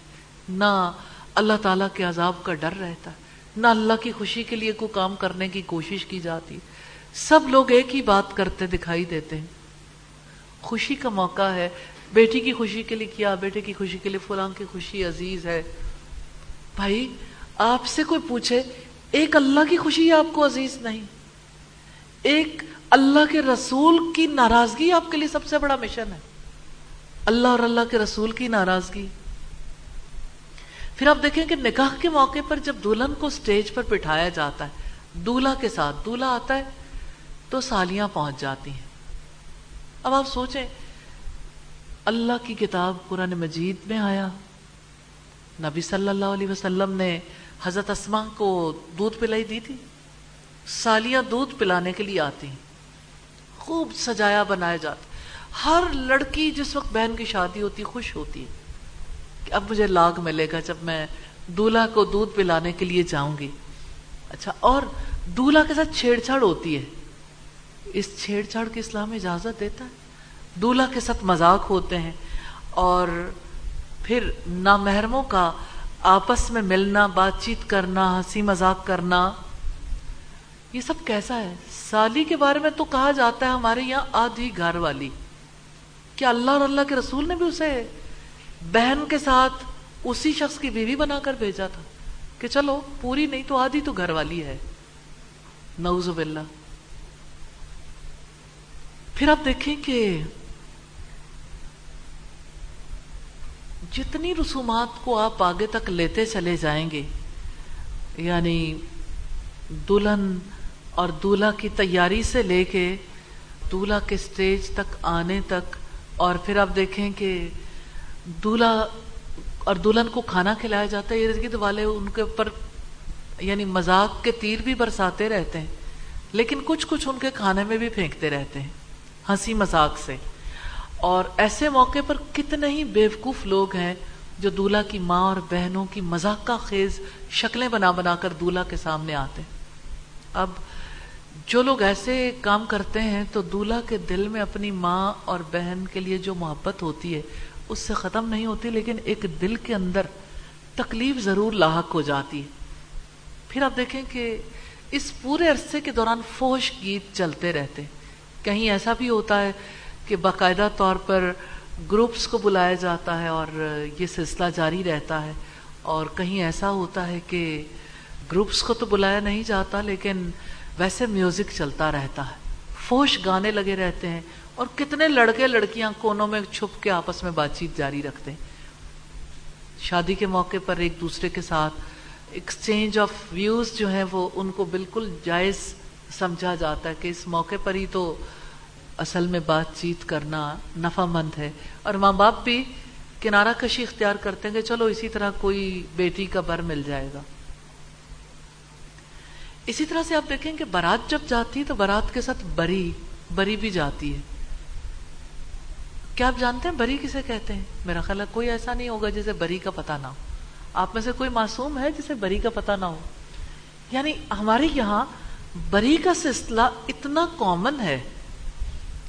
نہ اللہ تعالیٰ کے عذاب کا ڈر رہتا ہے، نہ اللہ کی خوشی کے لیے کوئی کام کرنے کی کوشش کی جاتی سب لوگ ایک ہی بات کرتے دکھائی دیتے ہیں، خوشی کا موقع ہے، بیٹی کی خوشی کے لیے کیا، بیٹے کی خوشی کے لیے فلاں کی خوشی عزیز ہے۔ بھائی، آپ سے کوئی پوچھے، ایک اللہ کی خوشی آپ کو عزیز نہیں، ایک اللہ کے رسول کی ناراضگی آپ کے لیے سب سے بڑا مشن ہے۔ اللہ اور اللہ کے رسول کی ناراضگی۔ پھر آپ دیکھیں کہ نکاح کے موقع پر جب دلہن کو سٹیج پر بٹھایا جاتا ہے، دولہا کے ساتھ دولہا آتا ہے تو سالیاں پہنچ جاتی ہیں۔ اب آپ سوچیں، اللہ کی کتاب قرآن مجید میں آیا۔ نبی صلی اللہ علیہ وسلم نے حضرت اسما کو دودھ پلائی دی تھی۔ سالیاں دودھ پلانے کے لیے آتی ہیں۔ خوب سجایا بنایا جاتا ہر لڑکی جس وقت بہن کی شادی ہوتی خوش ہوتی ہے کہ اب مجھے لاگ ملے گا جب میں دولہا کو دودھ پلانے کے لیے جاؤں گی۔ اچھا اور دولہا کے ساتھ چھیڑ چھاڑ ہوتی ہے۔ اس چھیڑ چھاڑ کی اسلام اجازت دیتا ہے۔ دولہا کے ساتھ مذاق ہوتے ہیں اور پھر نامحرموں کا آپس میں ملنا، بات چیت کرنا، ہنسی مذاق کرنا، یہ سب کیسا ہے؟ سالی کے بارے میں تو کہا جاتا ہے ہمارے یہاں آدھی گھر والی۔ کیا اللہ اور اللہ کے رسول نے بھی اسے بہن کے ساتھ اسی شخص کی بیوی بنا کر بھیجا تھا کہ چلو پوری نہیں تو آدھی تو گھر والی ہے۔ نعوذ باللہ۔ پھر آپ دیکھیں کہ جتنی رسومات کو آپ آگے تک لیتے چلے جائیں گے یعنی دلہن اور دولہا کی تیاری سے لے کے دولہا کے سٹیج تک آنے تک اور پھر آپ دیکھیں کہ دولہا اور دلہن کو کھانا کھلایا جاتا ہے، ارد گرد والے ان کے اوپر یعنی مذاق کے تیر بھی برساتے رہتے ہیں، لیکن کچھ کچھ ان کے کھانے میں بھی پھینکتے رہتے ہیں ہنسی مذاق سے۔ اور ایسے موقع پر کتنے ہی بیوقوف لوگ ہیں جو دولہا کی ماں اور بہنوں کی مذاق کا خیز شکلیں بنا بنا کر دولہا کے سامنے آتے اب جو لوگ ایسے کام کرتے ہیں تو دولہا کے دل میں اپنی ماں اور بہن کے لیے جو محبت ہوتی ہے، اس سے ختم نہیں ہوتی، لیکن ایک دل کے اندر تکلیف ضرور لاحق ہو جاتی ہے۔ پھر آپ دیکھیں کہ اس پورے عرصے کے دوران فوش گیت چلتے رہتے کہیں ایسا بھی ہوتا ہے کہ باقاعدہ طور پر گروپس کو بلایا جاتا ہے اور یہ سلسلہ جاری رہتا ہے، اور کہیں ایسا ہوتا ہے کہ گروپس کو تو بلایا نہیں جاتا، لیکن ویسے میوزک چلتا رہتا ہے۔ فوش گانے لگے رہتے ہیں اور کتنے لڑکے لڑکیاں کونوں میں چھپ کے آپس میں بات چیت جاری رکھتے ہیں۔ شادی کے موقع پر ایک دوسرے کے ساتھ ایکسچینج آف ویوز جو ہیں وہ ان کو بالکل جائز سمجھا جاتا ہے کہ اس موقع پر ہی تو اصل میں بات چیت کرنا نفع مند ہے۔ اور ماں باپ بھی کنارہ کشی اختیار کرتے ہیں کہ چلو اسی طرح کوئی بیٹی کا بر مل جائے گا۔ اسی طرح سے آپ دیکھیں کہ برات جب جاتی ہے تو برات کے ساتھ بری بری بھی جاتی ہے۔ کیا آپ جانتے ہیں بری کسے کہتے ہیں؟ میرا خیال ہے کوئی ایسا نہیں ہوگا جسے بری کا پتہ نہ ہو۔ آپ میں سے کوئی معصوم ہے جسے بری کا پتہ نہ ہو؟ یعنی ہمارے یہاں بری کا سلسلہ اتنا کامن ہے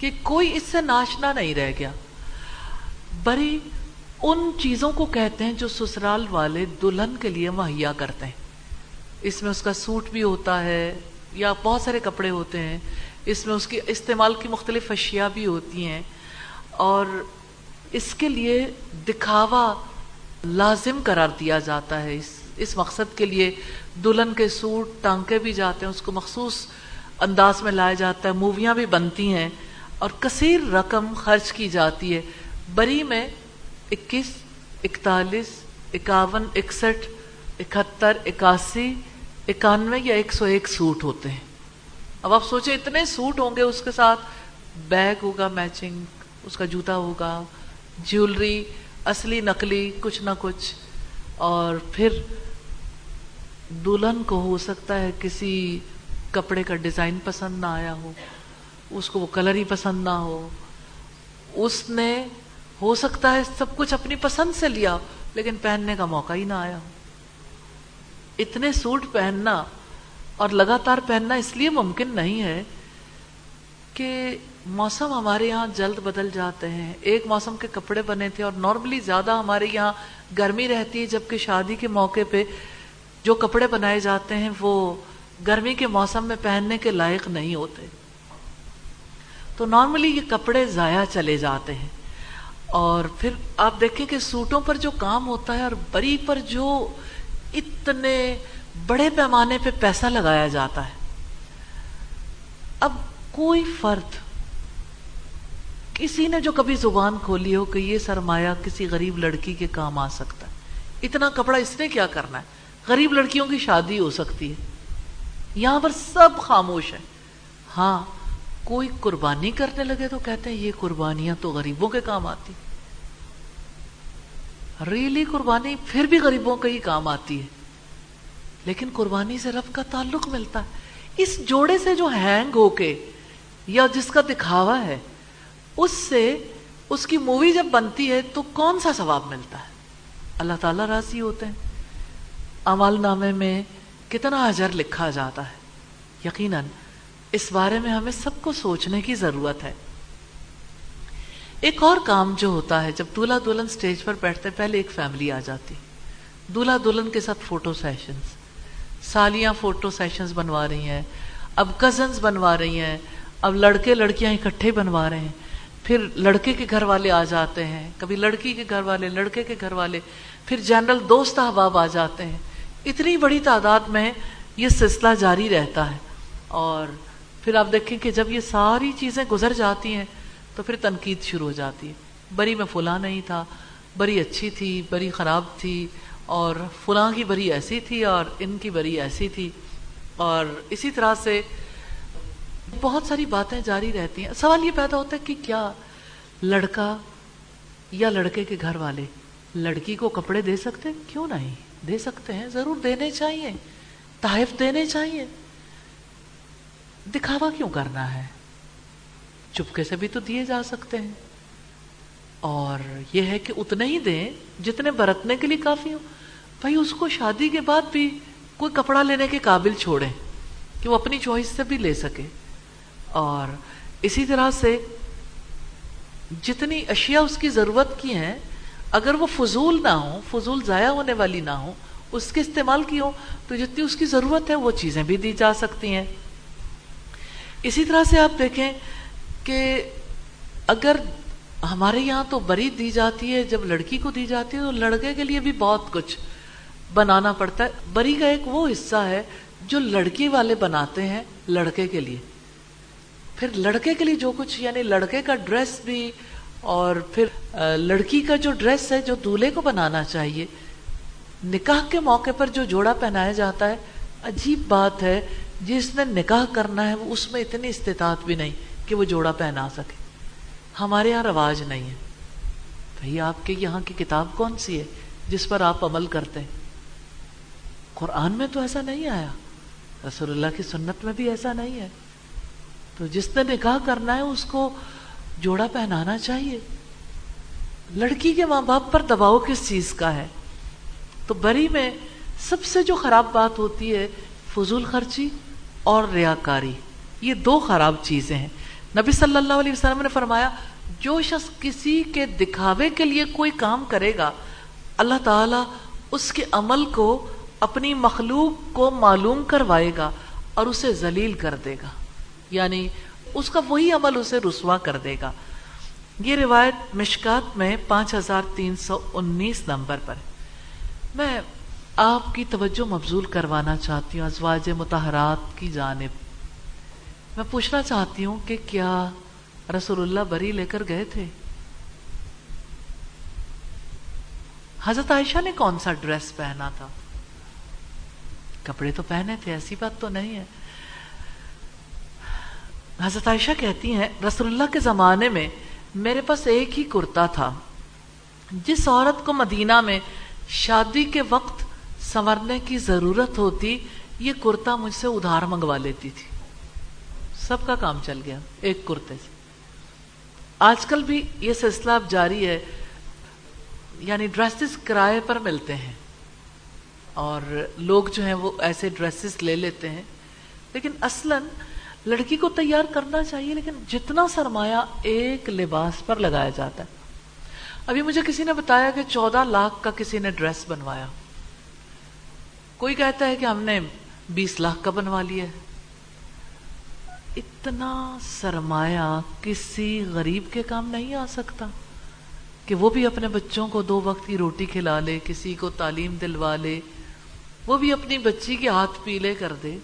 کہ کوئی اس سے ناشنا نہیں رہ گیا۔ بری ان چیزوں کو کہتے ہیں جو سسرال والے دلہن کے لیے مہیا کرتے ہیں۔ اس میں اس کا سوٹ بھی ہوتا ہے، یا بہت سارے کپڑے ہوتے ہیں، اس میں اس کی استعمال کی مختلف اشیاء بھی ہوتی ہیں۔ اور اس کے لیے دکھاوا لازم قرار دیا جاتا ہے۔ اس اس مقصد کے لیے دلہن کے سوٹ ٹانکے بھی جاتے ہیں، اس کو مخصوص انداز میں لایا جاتا ہے، موویاں بھی بنتی ہیں۔ اور کثیر رقم خرچ کی جاتی ہے۔ بری میں اکیس، اکتالیس، اکاون، اکسٹھ، اکہتر، اکاسی اکانوے یا ایک سو ایک سوٹ ہوتے ہیں۔ اب آپ سوچیں اتنے سوٹ ہوں گے اس کے ساتھ، بیگ ہوگا میچنگ، اس کا جوتا ہوگا، جیولری، اصلی نقلی، کچھ نہ کچھ۔ اور پھر دلہن کو ہو سکتا ہے کسی کپڑے کا ڈیزائن پسند نہ آیا ہو، اس کو وہ کلر ہی پسند نہ ہو۔ اس نے، ہو سکتا ہے سب کچھ اپنی پسند سے لیا، لیکن پہننے کا موقع ہی نہ آیا ہو۔ اتنے سوٹ پہننا اور لگاتار پہننا اس لیے ممکن نہیں ہے کہ موسم ہمارے یہاں جلد بدل جاتے ہیں۔ ایک موسم کے کپڑے بنے تھے اور نارملی زیادہ ہمارے یہاں گرمی رہتی ہے، جبکہ شادی کے موقع پہ جو کپڑے بنائے جاتے ہیں، وہ گرمی کے موسم میں پہننے کے لائق نہیں ہوتے۔ تو نارملی یہ کپڑے ضائع چلے جاتے ہیں۔ اور پھر آپ دیکھیں کہ سوٹوں پر جو کام ہوتا ہے اور بری پر جو اتنے بڑے پیمانے پہ پیسہ لگایا جاتا ہے۔ اب کوئی فرد کسی نے جو کبھی زبان کھولی ہو کہ یہ سرمایہ کسی غریب لڑکی کے کام آ سکتا ہے۔ اتنا کپڑا اس نے کیا کرنا ہے؟ غریب لڑکیوں کی شادی ہو سکتی ہے۔ یہاں پر سب خاموش ہے ہاں کوئی قربانی کرنے لگے تو کہتے ہیں، یہ قربانیاں تو غریبوں کے کام آتی ریلی قربانی پھر بھی غریبوں کے ہی کام آتی ہے. لیکن قربانی سے رب کا تعلق ملتا ہے. اس جوڑے سے جو ہینگ ہو کے یا جس کا دکھاوا ہے، اس سے اس کی مووی جب بنتی ہے تو کون سا ثواب ملتا ہے؟ اللہ تعالیٰ راضی ہوتے ہیں. عمال نامے میں کتنا اجر لکھا جاتا ہے؟ یقیناً اس بارے میں ہمیں سب کو سوچنے کی ضرورت ہے. ایک اور کام جو ہوتا ہے، جب دلہا دلہن سٹیج پر بیٹھتے پہلے ایک فیملی آ جاتی۔ دلہا دلہن کے ساتھ فوٹو سیشنز سالیاں فوٹو سیشنز بنوا رہی ہیں۔ اب کزنز بنوا رہی ہیں۔ اب لڑکے لڑکیاں اکٹھے بنوا رہے ہیں۔ پھر لڑکے کے گھر والے آ جاتے ہیں۔ کبھی لڑکی کے گھر والے، لڑکے کے گھر والے۔ پھر جنرل دوست احباب آ جاتے ہیں۔ اتنی بڑی تعداد میں یہ سلسلہ جاری رہتا ہے۔ اور پھر آپ دیکھیں کہ جب یہ ساری چیزیں گزر جاتی ہیں تو پھر تنقید شروع ہو جاتی۔ ہے بری میں فلاں نہیں تھا، بری اچھی تھی، بری خراب تھی، اور فلاں کی بری ایسی تھی اور ان کی بری ایسی تھی۔ اور اسی طرح سے بہت ساری باتیں جاری رہتی ہیں۔ سوال یہ پیدا ہوتا ہے کہ کیا لڑکا یا لڑکے کے گھر والے لڑکی کو کپڑے دے سکتے ہیں؟ کیوں نہیں؟ دے سکتے ہیں، ضرور دینے چاہیے تحائف دینے چاہیے۔ دکھاوا کیوں کرنا ہے؟ چپکے سے بھی تو دیے جا سکتے ہیں۔ اور یہ ہے کہ اتنے ہی دیں جتنے برتنے کے لیے کافی ہو بھائی، اس کو شادی کے بعد بھی کوئی کپڑا لینے کے قابل چھوڑیں کہ وہ اپنی چوائس سے بھی لے سکے۔ اور اسی طرح سے جتنی اشیاء اس کی ضرورت کی ہیں، اگر وہ فضول نہ ہو فضول ضائع ہونے والی نہ ہو اس کے استعمال کی ہو تو جتنی اس کی ضرورت ہے، وہ چیزیں بھی دی جا سکتی ہیں۔ اسی طرح سے آپ دیکھیں کہ اگر ہمارے یہاں تو بری دی جاتی ہے، جب لڑکی کو دی جاتی ہے تو لڑکے کے لیے بھی بہت کچھ بنانا پڑتا ہے۔ بری کا ایک وہ حصہ ہے جو لڑکی والے بناتے ہیں لڑکے کے لیے۔ پھر لڑکے کے لیے جو کچھ یعنی لڑکے کا ڈریس بھی اور پھر لڑکی کا جو ڈریس ہے، جو دولہے کو بنانا چاہیے۔ نکاح کے موقع پر جو جوڑا پہنایا جاتا ہے، عجیب بات ہے، جس نے نکاح کرنا ہے، وہ اس میں اتنی استطاعت بھی نہیں۔ کہ وہ جوڑا پہنا سکے۔ ہمارے یہاں رواج نہیں ہے۔ بھائی، آپ کے یہاں کی کتاب کون سی ہے جس پر آپ عمل کرتے ہیں؟ قرآن میں تو ایسا نہیں آیا۔ رسول اللہ کی سنت میں بھی ایسا نہیں ہے۔ تو جس نے نکاح کرنا ہے، اس کو جوڑا پہنانا چاہیے۔ لڑکی کے ماں باپ پر دباؤ کس چیز کا ہے؟ تو بری میں سب سے جو خراب بات ہوتی ہے، فضول خرچی اور ریاکاری۔ یہ دو خراب چیزیں ہیں۔ نبی صلی اللہ علیہ وسلم نے فرمایا، جو شخص کسی کے دکھاوے کے لیے کوئی کام کرے گا، اللہ تعالی اس کے عمل کو اپنی مخلوق کو معلوم کروائے گا اور اسے ذلیل کر دے گا۔ یعنی اس کا وہی عمل اسے رسوا کر دے گا۔ یہ روایت مشکات میں پانچ ہزار تین سو انیس نمبر پر۔ میں آپ کی توجہ مبزول کروانا چاہتی ہوں، ازواج متحرات کی جانب۔ میں پوچھنا چاہتی ہوں کہ کیا رسول اللہ بری لے کر گئے تھے؟ حضرت عائشہ نے کون سا ڈریس پہنا تھا؟ کپڑے تو پہنے تھے، ایسی بات تو نہیں ہے۔ حضرت عائشہ کہتی ہیں، رسول اللہ کے زمانے میں میرے پاس ایک ہی کرتا تھا۔ جس عورت کو مدینہ میں شادی کے وقت سنورنے کی ضرورت ہوتی، یہ کرتا مجھ سے ادھار منگوا لیتی تھی۔ سب کا کام چل گیا، ایک کرتے سے۔ آج کل بھی یہ سلسلہ اب جاری ہے یعنی ڈریسز کرائے پر ملتے ہیں۔ اور لوگ جو ہیں وہ ایسے ڈریسز لے لیتے ہیں۔ لیکن اصلاً لڑکی کو تیار کرنا چاہیے، لیکن جتنا سرمایہ ایک لباس پر لگایا جاتا ہے۔ ابھی مجھے کسی نے بتایا کہ چودہ لاکھ کا کسی نے ڈریس بنوایا۔ کوئی کہتا ہے کہ ہم نے بیس لاکھ کا بنوا لیا ہے۔ اتنا سرمایہ کسی غریب کے کام نہیں آ سکتا کہ وہ بھی اپنے بچوں کو دو وقت کی روٹی کھلا لے، کسی کو تعلیم دلوا لے، وہ بھی اپنی بچی کے ہاتھ پیلے کر دے۔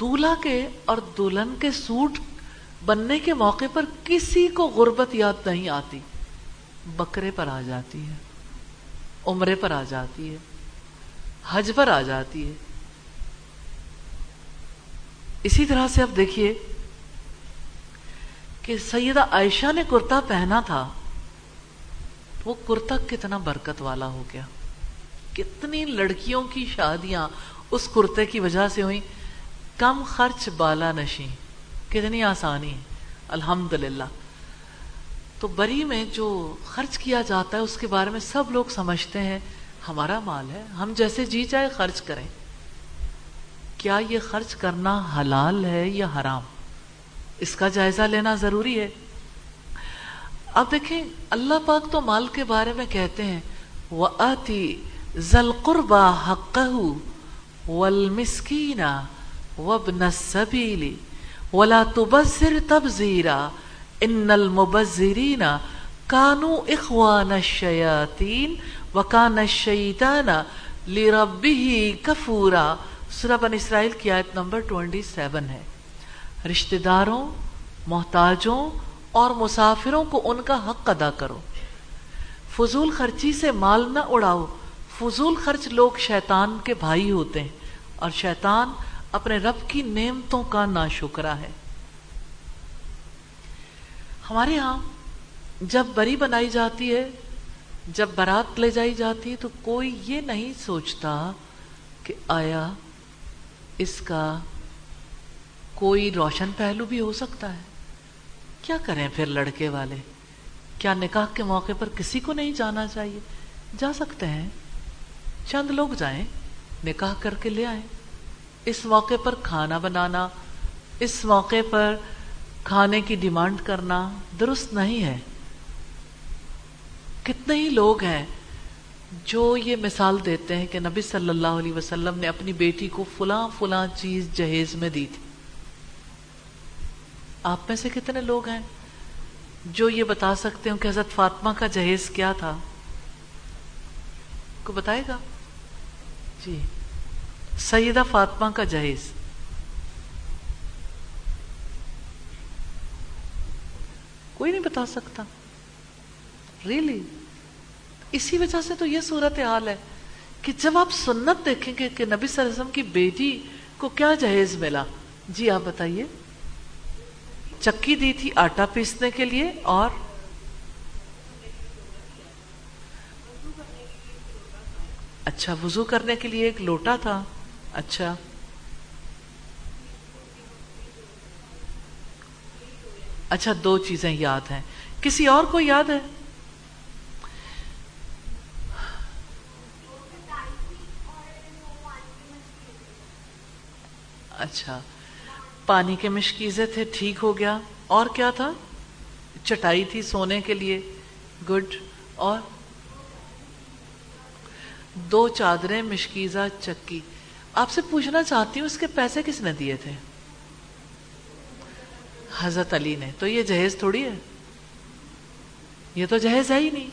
دولہا کے اور دلہن کے سوٹ بننے کے موقع پر کسی کو غربت یاد نہیں آتی۔ بکرے پر آ جاتی ہے، عمرے پر آ جاتی ہے، حج پر آ جاتی ہے۔ اسی طرح سے اب دیکھیے کہ سیدہ عائشہ نے کرتا پہنا تھا، وہ کرتا کتنا برکت والا ہو گیا۔ کتنی لڑکیوں کی شادیاں اس کرتے کی وجہ سے ہوئی کم خرچ بالا نشی کتنی آسانی۔ الحمد تو بری میں جو خرچ کیا جاتا ہے، اس کے بارے میں سب لوگ سمجھتے ہیں، ہمارا مال ہے، ہم جیسے جی چاہے خرچ کریں۔ کیا یہ خرچ کرنا حلال ہے یا حرام؟ اس کا جائزہ لینا ضروری ہے۔ اب دیکھیں، اللہ پاک تو مال کے بارے میں کہتے ہیں وَأَتِ ذَلْ حَقَّهُ وَالْمِسْكِينَ وَابْنَ السَّبِيلِ وَلَا تُبَزِّرْ تَبْزِيرًا إِنَّ الْمُبَزِّرِينَ كَانُوا إِخْوَانَ الشَّيَاطِينَ وَكَانَ الشَّيْطَانَ لِرَبِّهِ كَفُورًا سورہ بن اسرائیل کی آیت نمبر 27 ہے۔ رشتہ داروں، محتاجوں اور مسافروں کو ان کا حق ادا کرو۔ فضول خرچی سے مال نہ اڑاؤ۔ فضول خرچ لوگ شیطان کے بھائی ہوتے ہیں اور شیطان اپنے رب کی نعمتوں کا نا شکرا ہے۔ ہمارے ہاں جب بری بنائی جاتی ہے، جب برات لے جائی جاتی ہے تو کوئی یہ نہیں سوچتا کہ آیا اس کا کوئی روشن پہلو بھی ہو سکتا ہے۔ کیا کریں پھر لڑکے والے؟ کیا نکاح کے موقع پر کسی کو نہیں جانا چاہیے؟ جا سکتے ہیں۔ چند لوگ جائیں، نکاح کر کے لے آئیں۔ اس موقع پر کھانا بنانا، اس موقع پر کھانے کی ڈیمانڈ کرنا درست نہیں ہے۔ کتنے ہی لوگ ہیں جو یہ مثال دیتے ہیں کہ نبی صلی اللہ علیہ وسلم نے اپنی بیٹی کو فلاں فلاں چیز جہیز میں دی تھی۔ آپ میں سے کتنے لوگ ہیں جو یہ بتا سکتے ہوں کہ حضرت فاطمہ کا جہیز کیا تھا؟ کو بتائے گا؟ جی۔ سیدہ فاطمہ کا جہیز۔ کوئی نہیں بتا سکتا۔ Really really? اسی وجہ سے تو یہ صورت حال ہے کہ جب آپ سنت دیکھیں گے کہ نبی صلی اللہ علیہ وسلم کی بیٹی کو کیا جہیز ملا؟ جی آپ بتائیے۔ چکی دی تھی آٹا پیسنے کے لیے اور اچھا وضو کرنے کے لیے ایک لوٹا تھا۔ اچھا۔ اچھا دو چیزیں یاد ہیں۔ کسی اور کو یاد ہے؟ اچھا پانی کے مشکیزے تھے، ٹھیک ہو گیا۔ اور کیا تھا؟ چٹائی تھی سونے کے لیے۔ گڈ۔ اور؟ دو چادریں، مشکیزہ، چکی۔ آپ سے پوچھنا چاہتی ہوں، اس کے پیسے کس نے دیے تھے؟ حضرت علی نے۔ تو یہ جہیز تھوڑی ہے۔ یہ تو جہیز ہے ہی نہیں۔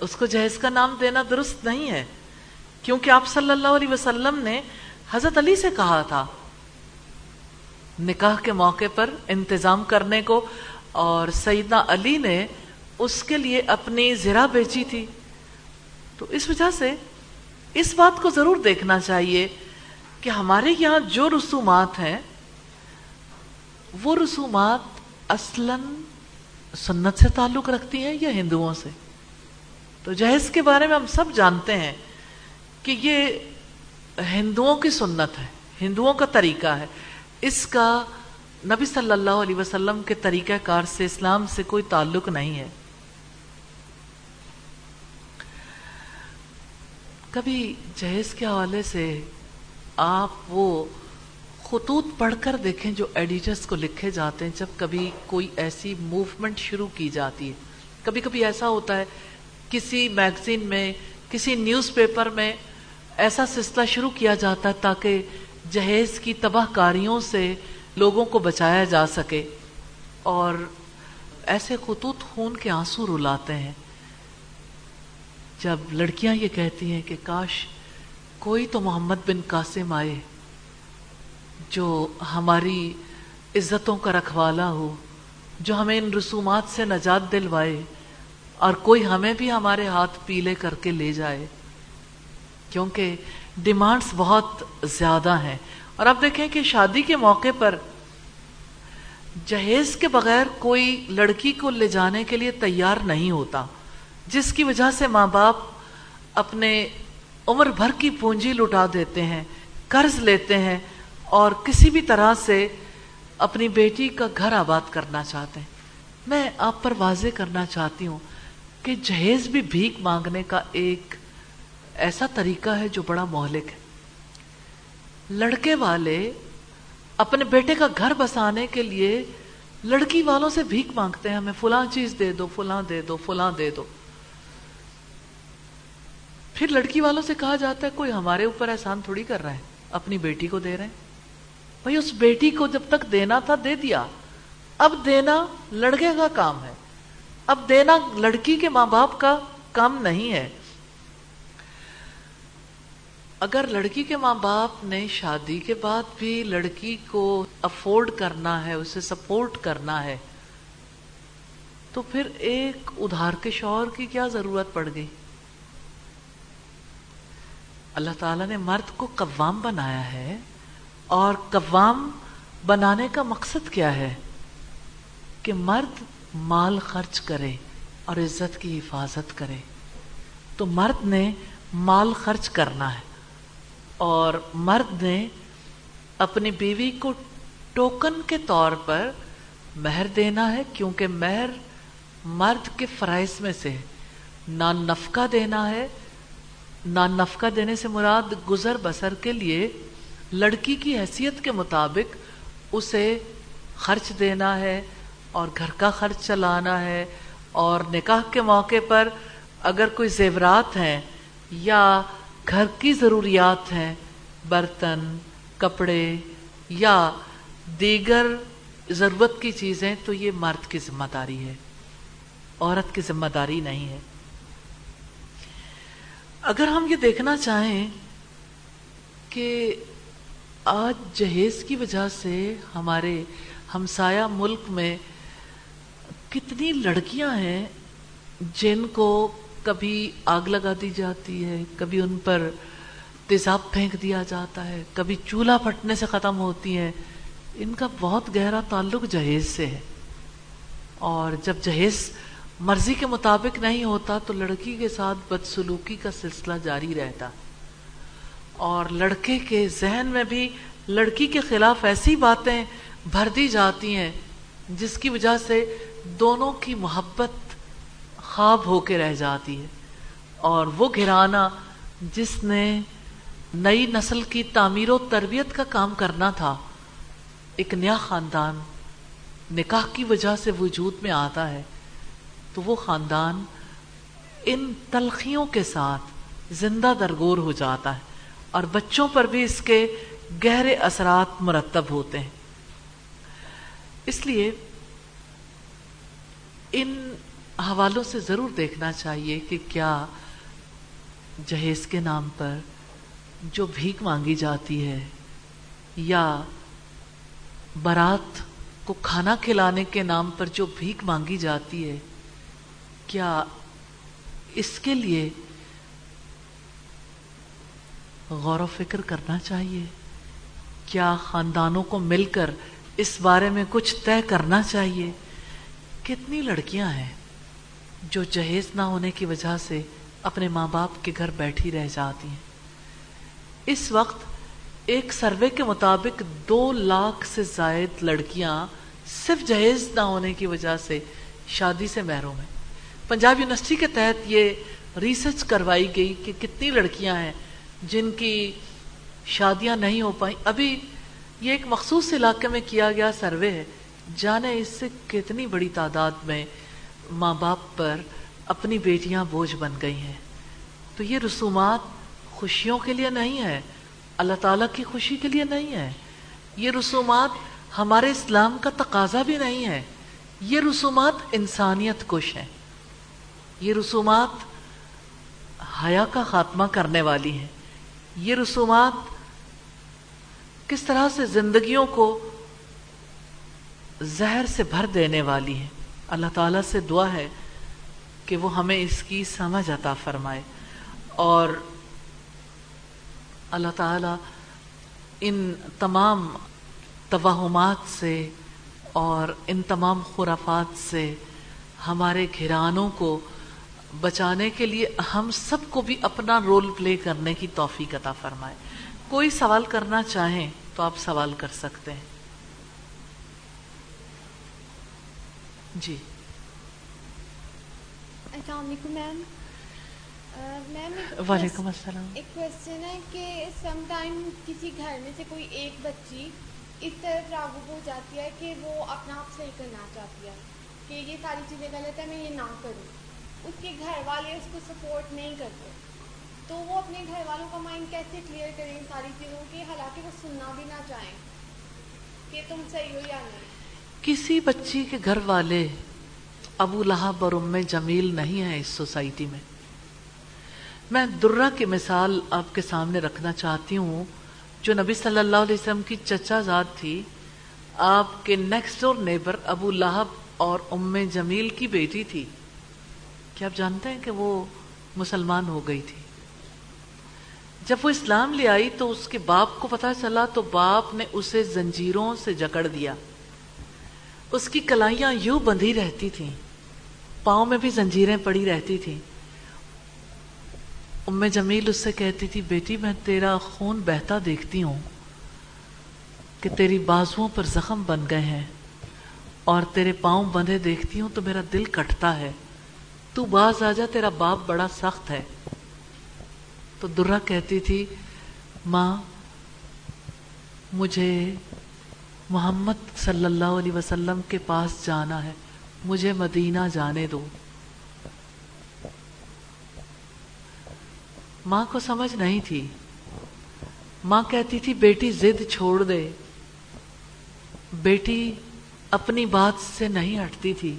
اس کو جہیز کا نام دینا درست نہیں ہے۔ کیونکہ آپ صلی اللہ علیہ وسلم نے حضرت علی سے کہا تھا۔ نکاح کے موقع پر انتظام کرنے کو اور سیدنا علی نے اس کے لیے اپنی زرا بیچی تھی۔ تو اس وجہ سے اس بات کو ضرور دیکھنا چاہیے کہ ہمارے یہاں جو رسومات ہیں، وہ رسومات اصلا سنت سے تعلق رکھتی ہیں یا ہندوؤں سے؟ تو جہیز کے بارے میں ہم سب جانتے ہیں کہ یہ ہندوؤں کی سنت ہے، ہندوؤں کا طریقہ ہے۔ اس کا نبی صلی اللہ علیہ وسلم کے طریقہ کار سے اسلام سے کوئی تعلق نہیں ہے۔ کبھی جہیز کے حوالے سے آپ وہ خطوط پڑھ کر دیکھیں جو ایڈیٹرز کو لکھے جاتے ہیں جب کبھی کوئی ایسی موومنٹ شروع کی جاتی ہے۔ کبھی کبھی ایسا ہوتا ہے کسی میگزین میں، کسی نیوز پیپر میں ایسا سلسلہ شروع کیا جاتا ہے تاکہ جہیز کی تباہ کاریوں سے لوگوں کو بچایا جا سکے۔ اور ایسے خطوط خون کے آنسو رلاتے ہیں۔ جب لڑکیاں یہ کہتی ہیں کہ کاش کوئی تو محمد بن قاسم آئے جو ہماری عزتوں کا رکھوالا ہو، جو ہمیں ان رسومات سے نجات دلوائے اور کوئی ہمیں بھی ہمارے ہاتھ پیلے کر کے لے جائے۔ کیونکہ ڈیمانڈس بہت زیادہ ہیں۔ اور اب دیکھیں کہ شادی کے موقع پر جہیز کے بغیر کوئی لڑکی کو لے جانے کے لیے تیار نہیں ہوتا، جس کی وجہ سے ماں باپ اپنے عمر بھر کی پونجی لٹا دیتے ہیں، قرض لیتے ہیں اور کسی بھی طرح سے اپنی بیٹی کا گھر آباد کرنا چاہتے ہیں۔ میں آپ پر واضح کرنا چاہتی ہوں کہ جہیز بھی بھیک مانگنے کا ایک ایسا طریقہ ہے جو بڑا مہلک ہے۔ لڑکے والے اپنے بیٹے کا گھر بسانے کے لیے لڑکی والوں سے بھیک مانگتے ہیں، ہمیں فلاں چیز دے دو، فلاں دے دو، فلاں دے دو۔ پھر لڑکی والوں سے کہا جاتا ہے، کوئی ہمارے اوپر احسان تھوڑی کر رہا ہے، اپنی بیٹی کو دے رہے ہیں۔ بھائی، اس بیٹی کو جب تک دینا تھا، دے دیا۔ اب دینا لڑکے کا کام ہے۔ اب دینا لڑکی کے ماں باپ کا کام نہیں ہے۔ اگر لڑکی کے ماں باپ نے شادی کے بعد بھی لڑکی کو افورڈ کرنا ہے، اسے سپورٹ کرنا ہے، تو پھر ایک ادھار کے شوہر کی کیا ضرورت پڑ گئی؟ اللہ تعالیٰ نے مرد کو قوام بنایا ہے اور قوام بنانے کا مقصد کیا ہے؟ کہ مرد مال خرچ کرے اور عزت کی حفاظت کرے۔ تو مرد نے مال خرچ کرنا ہے۔ اور مرد نے اپنی بیوی کو ٹوکن کے طور پر مہر دینا ہے، کیونکہ مہر مرد کے فرائض میں سے نان نفقہ دینا ہے نان نفقہ دینے سے مراد گزر بسر کے لیے لڑکی کی حیثیت کے مطابق اسے خرچ دینا ہے اور گھر کا خرچ چلانا ہے۔ اور نکاح کے موقع پر اگر کوئی زیورات ہیں یا گھر کی ضروریات ہیں، برتن، کپڑے یا دیگر ضرورت کی چیزیں، تو یہ مرد کی ذمہ داری ہے۔ عورت کی ذمہ داری نہیں ہے۔ اگر ہم یہ دیکھنا چاہیں کہ آج جہیز کی وجہ سے ہمارے ہمسایہ ملک میں کتنی لڑکیاں ہیں جن کو کبھی آگ لگا دی جاتی ہے، کبھی ان پر تیزاب پھینک دیا جاتا ہے، کبھی چولہا پھٹنے سے ختم ہوتی ہیں۔ ان کا بہت گہرا تعلق جہیز سے ہے۔ اور جب جہیز مرضی کے مطابق نہیں ہوتا تو لڑکی کے ساتھ بدسلوکی کا سلسلہ جاری رہتا۔ اور لڑکے کے ذہن میں بھی لڑکی کے خلاف ایسی باتیں بھر دی جاتی ہیں جس کی وجہ سے دونوں کی محبت خواب ہو کے رہ جاتی ہے۔ اور وہ گھرانا جس نے نئی نسل کی تعمیر و تربیت کا کام کرنا تھا، ایک نیا خاندان نکاح کی وجہ سے وجود میں آتا ہے۔ تو وہ خاندان ان تلخیوں کے ساتھ زندہ درگور ہو جاتا ہے اور بچوں پر بھی اس کے گہرے اثرات مرتب ہوتے ہیں۔ اس لیے ان حوالوں سے ضرور دیکھنا چاہیے کہ کیا جہیز کے نام پر جو بھیک مانگی جاتی ہے یا برات کو کھانا کھلانے کے نام پر جو بھیک مانگی جاتی ہے، کیا اس کے لیے غور و فکر کرنا چاہیے؟ کیا خاندانوں کو مل کر اس بارے میں کچھ طے کرنا چاہیے؟ کتنی لڑکیاں ہیں؟ جو جہیز نہ ہونے کی وجہ سے اپنے ماں باپ کے گھر بیٹھی رہ جاتی ہیں۔ اس وقت ایک سروے کے مطابق دو لاکھ سے زائد لڑکیاں صرف جہیز نہ ہونے کی وجہ سے شادی سے محروم ہیں۔ پنجاب یونیورسٹی کے تحت یہ ریسرچ کروائی گئی کہ کتنی لڑکیاں ہیں جن کی شادیاں نہیں ہو پائیں۔ ابھی یہ ایک مخصوص علاقے میں کیا گیا سروے ہے۔ جانے اس سے کتنی بڑی تعداد میں ماں باپ پر اپنی بیٹیاں بوجھ بن گئی ہیں۔ تو یہ رسومات خوشیوں کے لیے نہیں ہے اللہ تعالیٰ کی خوشی کے لیے نہیں ہے یہ رسومات ہمارے اسلام کا تقاضا بھی نہیں ہے یہ رسومات انسانیت کش ہیں۔ یہ رسومات حیا کا خاتمہ کرنے والی ہیں۔ یہ رسومات کس طرح سے زندگیوں کو زہر سے بھر دینے والی ہیں۔ اللہ تعالیٰ سے دعا ہے کہ وہ ہمیں اس کی سمجھ عطا فرمائے اور اللہ تعالیٰ ان تمام توہمات سے اور ان تمام خرافات سے ہمارے گھرانوں کو بچانے کے لیے ہم سب کو بھی اپنا رول پلے کرنے کی توفیق عطا فرمائے۔ کوئی سوال کرنا چاہیں تو آپ سوال کر سکتے ہیں۔ جی۔ السلام علیکم میم۔ میم وعلیکم السلام۔ ایک کوشچن ہے کہ سم ٹائم کسی گھر میں سے کوئی ایک بچی اس طرح راغب ہو جاتی ہے کہ وہ اپنا آپ صحیح کرنا چاہتی ہے کہ یہ ساری چیزیں غلط ہے میں یہ نہ کروں۔ اس کے گھر والے اس کو سپورٹ نہیں کرتے۔ تو وہ اپنے گھر والوں کا مائنڈ کیسے کلیئر کریں ساری چیزوں کی حالانکہ وہ سننا بھی نہ چاہیں کہ تم صحیح ہو یا نہیں۔ کسی بچی کے گھر والے ابو لہب اور ام جمیل نہیں ہیں اس سوسائٹی میں۔ میں درہ کی مثال آپ کے سامنے رکھنا چاہتی ہوں، جو نبی صلی اللہ علیہ وسلم کی چچا ذات تھی، آپ کے نیکسٹ ڈور نیبر ابو لہب اور ام جمیل کی بیٹی تھی۔ کیا آپ جانتے ہیں کہ وہ مسلمان ہو گئی تھی؟ جب وہ اسلام لے آئی تو اس کے باپ کو پتا چلا تو باپ نے اسے زنجیروں سے جکڑ دیا۔ اس کی کلائیاں یوں بندھی رہتی تھیں۔ پاؤں میں بھی زنجیریں پڑی رہتی تھیں۔ ام جمیل اس سے کہتی تھی، بیٹی، میں تیرا خون بہتا دیکھتی ہوں کہ تیری بازوؤں پر زخم بن گئے ہیں اور تیرے پاؤں بندھے دیکھتی ہوں تو میرا دل کٹتا ہے۔ تو باز آ جا، تیرا باپ بڑا سخت ہے۔ تو درہ کہتی تھی، ماں، مجھے محمد صلی اللہ علیہ وسلم کے پاس جانا ہے۔ مجھے مدینہ جانے دو۔ ماں کو سمجھ نہیں تھی۔ ماں کہتی تھی، بیٹی زد چھوڑ دے۔ بیٹی اپنی بات سے نہیں ہٹتی تھی۔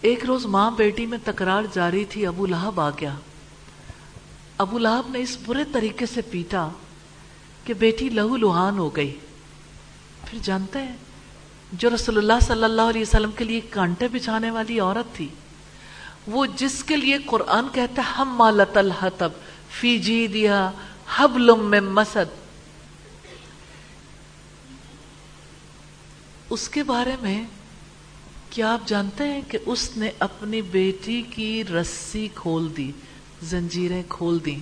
ایک روز ماں بیٹی میں تکرار جاری تھی، ابو لہب آ گیا۔ ابو لہب نے اس برے طریقے سے پیٹا۔ کہ بیٹی لہو لہان ہو گئی۔ پھر جانتے ہیں، جو رسول اللہ صلی اللہ علیہ وسلم کے لیے کانٹے بچھانے والی عورت تھی، وہ جس کے لیے قرآن کہتا ہے، ہم مالت الحتب فی جی دیا حبلم میں مسد۔ اس کے بارے میں کیا آپ جانتے ہیں کہ اس نے اپنی بیٹی کی رسی کھول دی، زنجیریں کھول دی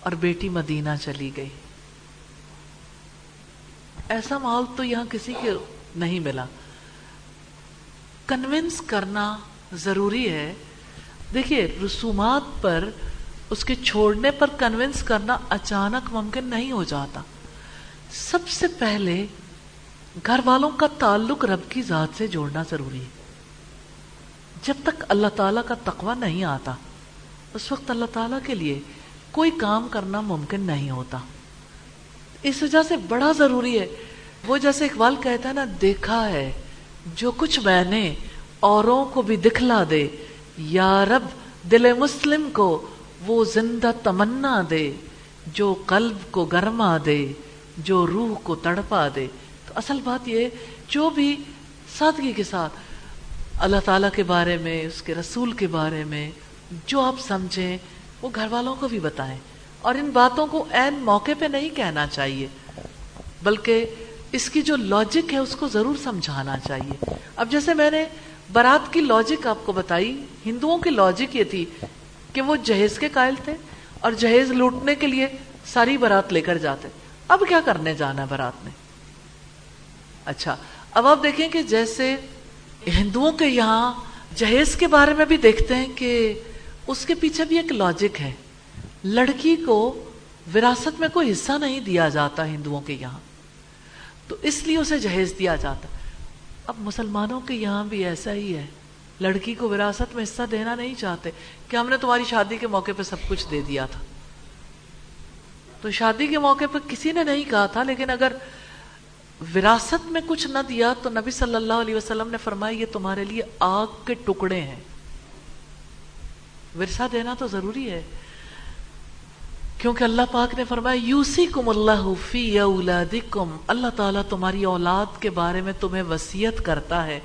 اور بیٹی مدینہ چلی گئی؟ ایسا ماحول تو یہاں کسی کے نہیں ملا۔ کنونس کرنا ضروری ہے۔ دیکھیے، رسومات پر، اس کے چھوڑنے پر کنونس کرنا اچانک ممکن نہیں ہو جاتا۔ سب سے پہلے گھر والوں کا تعلق رب کی ذات سے جوڑنا ضروری ہے۔ جب تک اللہ تعالیٰ کا تقوی نہیں آتا، اس وقت اللہ تعالیٰ کے لیے کوئی کام کرنا ممکن نہیں ہوتا۔ اس وجہ سے بڑا ضروری ہے۔ وہ جیسے اقبال کہتا ہے نا، دیکھا ہے جو کچھ میں نے اوروں کو بھی دکھلا دے۔ یا رب، دل مسلم کو وہ زندہ تمنا دے۔ جو قلب کو گرما دے، جو روح کو تڑپا دے۔ تو اصل بات یہ جو بھی سادگی کے ساتھ اللہ تعالیٰ کے بارے میں، اس کے رسول کے بارے میں، جو آپ سمجھیں، وہ گھر والوں کو بھی بتائیں۔ اور ان باتوں کو عین موقع پہ نہیں کہنا چاہیے، بلکہ اس کی جو لاجک ہے اس کو ضرور سمجھانا چاہیے۔ اب جیسے میں نے برات کی لاجک آپ کو بتائی، ہندوؤں کی لاجک یہ تھی کہ وہ جہیز کے قائل تھے اور جہیز لوٹنے کے لیے ساری برات لے کر جاتے۔ اب کیا کرنے جانا ہے برات میں؟ اچھا اب آپ دیکھیں کہ جیسے ہندوؤں کے یہاں جہیز کے بارے میں بھی دیکھتے ہیں کہ اس کے پیچھے بھی ایک لاجک ہے۔ لڑکی کو وراثت میں کوئی حصہ نہیں دیا جاتا ہندوؤں کے یہاں۔ تو اس لیے اسے جہیز دیا جاتا۔ اب مسلمانوں کے یہاں بھی ایسا ہی ہے۔ لڑکی کو وراثت میں حصہ دینا نہیں چاہتے۔ کہ ہم نے تمہاری شادی کے موقع پہ سب کچھ دے دیا تھا؟ تو شادی کے موقع پہ کسی نے نہیں کہا تھا، لیکن اگر وراثت میں کچھ نہ دیا تو نبی صلی اللہ علیہ وسلم نے فرمایا، یہ تمہارے لیے آگ کے ٹکڑے ہیں۔ ورثہ دینا تو ضروری ہے۔ کیونکہ اللہ پاک نے فرمایا یوسی کم اللہ فی اولادکم. اللہ تعالیٰ تمہاری اولاد کے بارے میں تمہیں وسیعت کرتا ہے.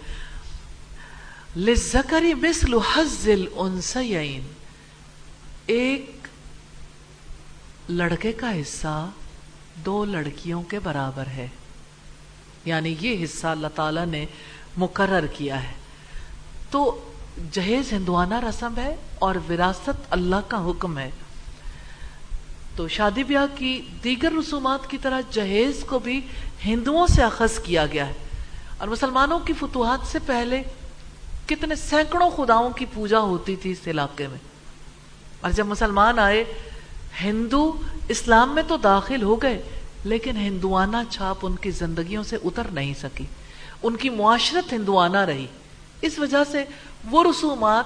لِزَّكَرِ مِثْلُ حَزِّ الْأُنسَيَئِن ایک لڑکے کا حصہ دو لڑکیوں کے برابر ہے. یعنی یہ حصہ اللہ تعالیٰ نے مقرر کیا ہے. تو جہیز ہندوانہ رسم ہے اور وراثت اللہ کا حکم ہے. تو شادی بیاہ کی دیگر رسومات کی طرح جہیز کو بھی ہندوؤں سے اخذ کیا گیا ہے۔ اور مسلمانوں کی فتوحات سے پہلے کتنے سینکڑوں خداؤں کی پوجا ہوتی تھی اس علاقے میں۔ اور جب مسلمان آئے، ہندو اسلام میں تو داخل ہو گئے، لیکن ہندوانہ چھاپ ان کی زندگیوں سے اتر نہیں سکی۔ ان کی معاشرت ہندوانہ رہی۔ اس وجہ سے وہ رسومات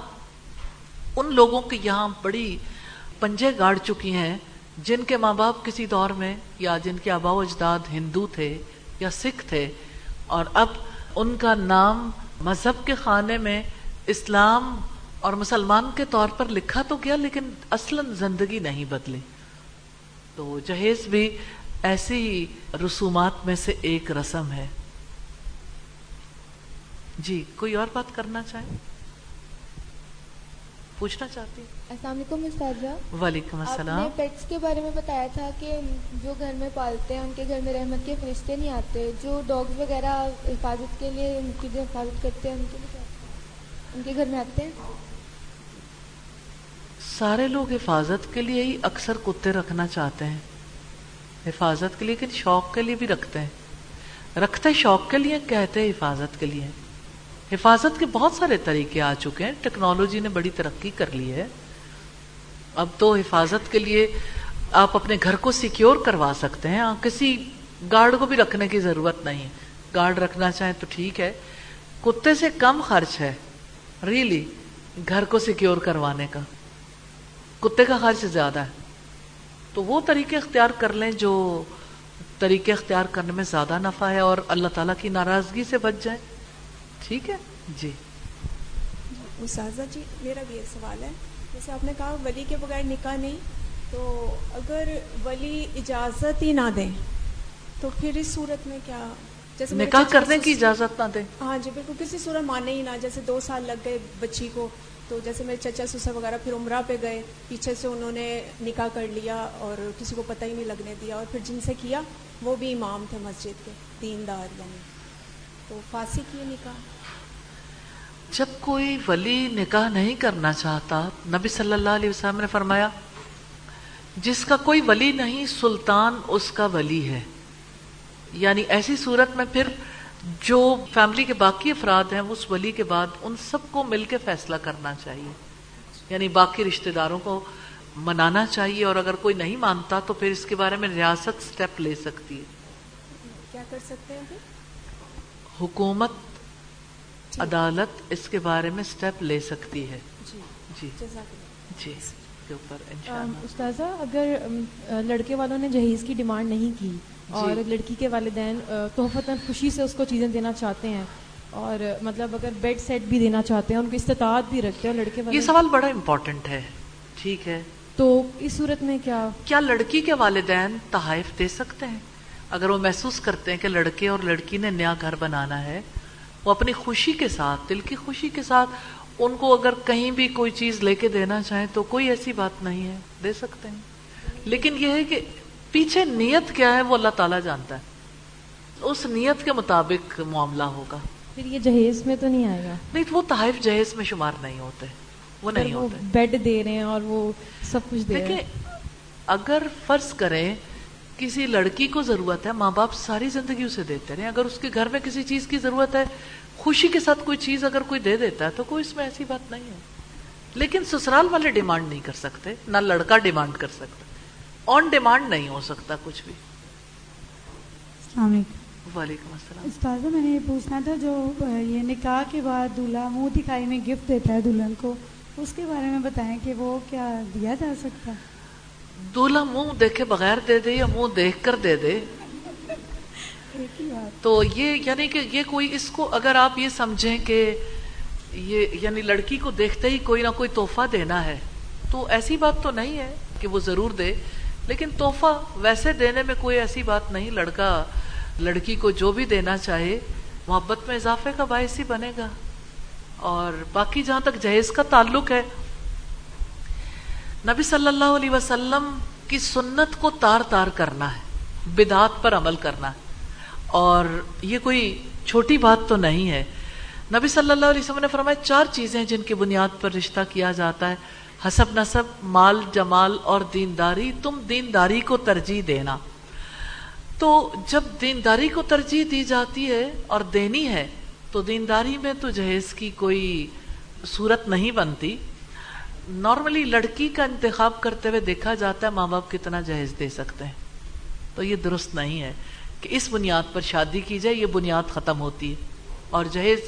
ان لوگوں کے یہاں بڑی پنجے گاڑ چکی ہیں۔ جن کے ماں باپ کسی دور میں یا جن کے آبا و اجداد ہندو تھے یا سکھ تھے، اور اب ان کا نام مذہب کے خانے میں اسلام اور مسلمان کے طور پر لکھا تو گیا، لیکن اصلاً زندگی نہیں بدلی۔ تو جہیز بھی ایسی رسومات میں سے ایک رسم ہے۔ جی کوئی اور بات کرنا چاہیں پوچھنا چاہتی السلام علیکم استاذہ وعلیکم السلام آپ نے پیٹس کے بارے میں بتایا تھا کہ جو گھر میں پالتے ہیں ان کے گھر میں رحمت کے فرشتے نہیں آتے جو ڈاگز وغیرہ حفاظت کے لیے ان کی جو حفاظت کرتے ہیں ان کے ان کے گھر میں آتے ہیں؟ سارے لوگ حفاظت کے لیے ہی اکثر کتے رکھنا چاہتے ہیں۔ حفاظت کے لیے لیکن شوق کے لیے بھی رکھتے ہیں۔ رکھتے شوق کے لیے کہتے حفاظت کے لیے۔ حفاظت کے بہت سارے طریقے آ چکے ہیں۔ ٹیکنالوجی نے بڑی ترقی کر لی ہے۔ اب تو حفاظت کے لیے آپ اپنے گھر کو سیکیور کروا سکتے ہیں۔ ہاں، کسی گارڈ کو بھی رکھنے کی ضرورت نہیں۔ گارڈ رکھنا چاہیں تو ٹھیک ہے۔ کتے سے کم خرچ ہے۔ ریلی گھر کو سیکیور کروانے کا۔ کتے کا خرچ زیادہ ہے۔ تو وہ طریقے اختیار کر لیں جو طریقے اختیار کرنے میں زیادہ نفع ہے اور اللہ تعالیٰ کی ناراضگی سے بچ جائیں۔ ٹھیک ہے؟ جی۔ اساتذہ جی میرا بھی ایک سوال ہے۔ جیسے آپ نے کہا ولی کے بغیر نکاح نہیں۔ تو اگر ولی اجازت ہی نہ دیں تو پھر اس صورت میں کیا؟ جیسے نکاح کرنے کی اجازت نہ دیں۔ ہاں جی بالکل کسی صورت مانے ہی نہ۔ جیسے دو سال لگ گئے بچی کو تو جیسے میرے چچا سسا وغیرہ پھر عمرہ پہ گئے پیچھے سے انہوں نے نکاح کر لیا اور کسی کو پتہ ہی نہیں لگنے دیا۔ اور پھر جن سے کیا وہ بھی امام تھے مسجد کے دیندار یعنی۔ تو فاسی کیے نکاح۔ جب کوئی ولی نکاح نہیں کرنا چاہتا نبی صلی اللہ علیہ وسلم نے فرمایا جس کا کوئی ولی نہیں سلطان اس کا ولی ہے۔ یعنی ایسی صورت میں پھر جو فیملی کے باقی افراد ہیں اس ولی کے بعد ان سب کو مل کے فیصلہ کرنا چاہیے۔ یعنی باقی رشتہ داروں کو منانا چاہیے اور اگر کوئی نہیں مانتا تو پھر اس کے بارے میں ریاست سٹیپ لے سکتی ہے۔ کیا کر سکتے ہیں حکومت۔ عدالت اس کے بارے میں سٹیپ لے سکتی ہے۔ جی۔ جی۔ جی۔ کے اوپر استاذہ اگر لڑکے والوں نے جہیز کی ڈیمانڈ نہیں کی جی۔ اور لڑکی کے والدین تحفتاً خوشی سے اس کو چیزیں دینا چاہتے ہیں اور مطلب اگر بیڈ سیٹ بھی دینا چاہتے ہیں ان کی استطاعت بھی رکھتے ہیں لڑکے یہ سوال بڑا امپورٹنٹ ہے۔ ٹھیک ہے۔ تو اس صورت میں کیا؟ کیا لڑکی کے والدین تحائف دے سکتے ہیں؟ اگر وہ محسوس کرتے ہیں کہ لڑکے اور لڑکی نے نیا گھر بنانا ہے وہ اپنی خوشی کے ساتھ دل کی خوشی کے ساتھ ان کو اگر کہیں بھی کوئی چیز لے کے دینا چاہیں تو کوئی ایسی بات نہیں ہے دے سکتے ہیں۔ لیکن یہ ہے کہ پیچھے نیت کیا ہے وہ اللہ تعالیٰ جانتا ہے۔ اس نیت کے مطابق معاملہ ہوگا۔ پھر یہ جہیز میں تو نہیں آئے گا؟ نہیں وہ تحائف جہیز میں شمار نہیں ہوتے وہ نہیں ہوتے۔ بیڈ دے رہے ہیں اور وہ سب کچھ دے رہے ہیں۔ اگر فرض کریں کسی لڑکی کو ضرورت ہے ماں باپ ساری زندگی اسے دیتے رہے اگر اس کے گھر میں کسی چیز کی ضرورت ہے خوشی کے ساتھ کوئی چیز اگر کوئی دے دیتا ہے تو کوئی اس میں ایسی بات نہیں ہے۔ لیکن سسرال والے ڈیمانڈ نہیں کر سکتے نہ لڑکا ڈیمانڈ کر سکتا آن ڈیمانڈ نہیں ہو سکتا کچھ بھی۔ السلام علیکم۔ وعلیکم السلام۔ استاذہ میں نے یہ پوچھنا تھا جو یہ نکاح کے بعد دلہا منہ دکھائی میں گفٹ دیتا ہے دلہن کو اس کے بارے میں بتائیں کہ وہ کیا دیا جا سکتا ہے؟ دلہا منہ دیکھے بغیر دے دے یا منہ دیکھ کر دے دے؟ تو یہ یعنی کہ یہ کوئی اس کو اگر آپ یہ سمجھیں کہ یہ یعنی لڑکی کو دیکھتے ہی کوئی نہ کوئی تحفہ دینا ہے، تو ایسی بات تو نہیں ہے کہ وہ ضرور دے، لیکن تحفہ ویسے دینے میں کوئی ایسی بات نہیں، لڑکا، لڑکی کو جو بھی دینا چاہے، محبت میں اضافے کا باعث ہی بنے گا۔ اور باقی جہاں تک جہیز کا تعلق ہے نبی صلی اللہ علیہ وسلم کی سنت کو تار تار کرنا ہے، بدعات پر عمل کرنا ہے۔ اور یہ کوئی چھوٹی بات تو نہیں ہے۔ نبی صلی اللہ علیہ وسلم نے فرمایا، چار چیزیں جن کی بنیاد پر رشتہ کیا جاتا ہے۔ حسب نصب، مال، جمال اور دینداری، تم دینداری کو ترجیح دینا۔ تو جب دینداری کو ترجیح دی جاتی ہے اور دینی ہے، تو دینداری میں تو جہیز کی کوئی صورت نہیں بنتی۔ نارملی لڑکی کا انتخاب کرتے ہوئے دیکھا جاتا ہے ماں باپ کتنا جہیز دے سکتے ہیں۔ تو یہ درست نہیں ہے کہ اس بنیاد پر شادی کی جائے، یہ بنیاد ختم ہوتی ہے۔ اور جہیز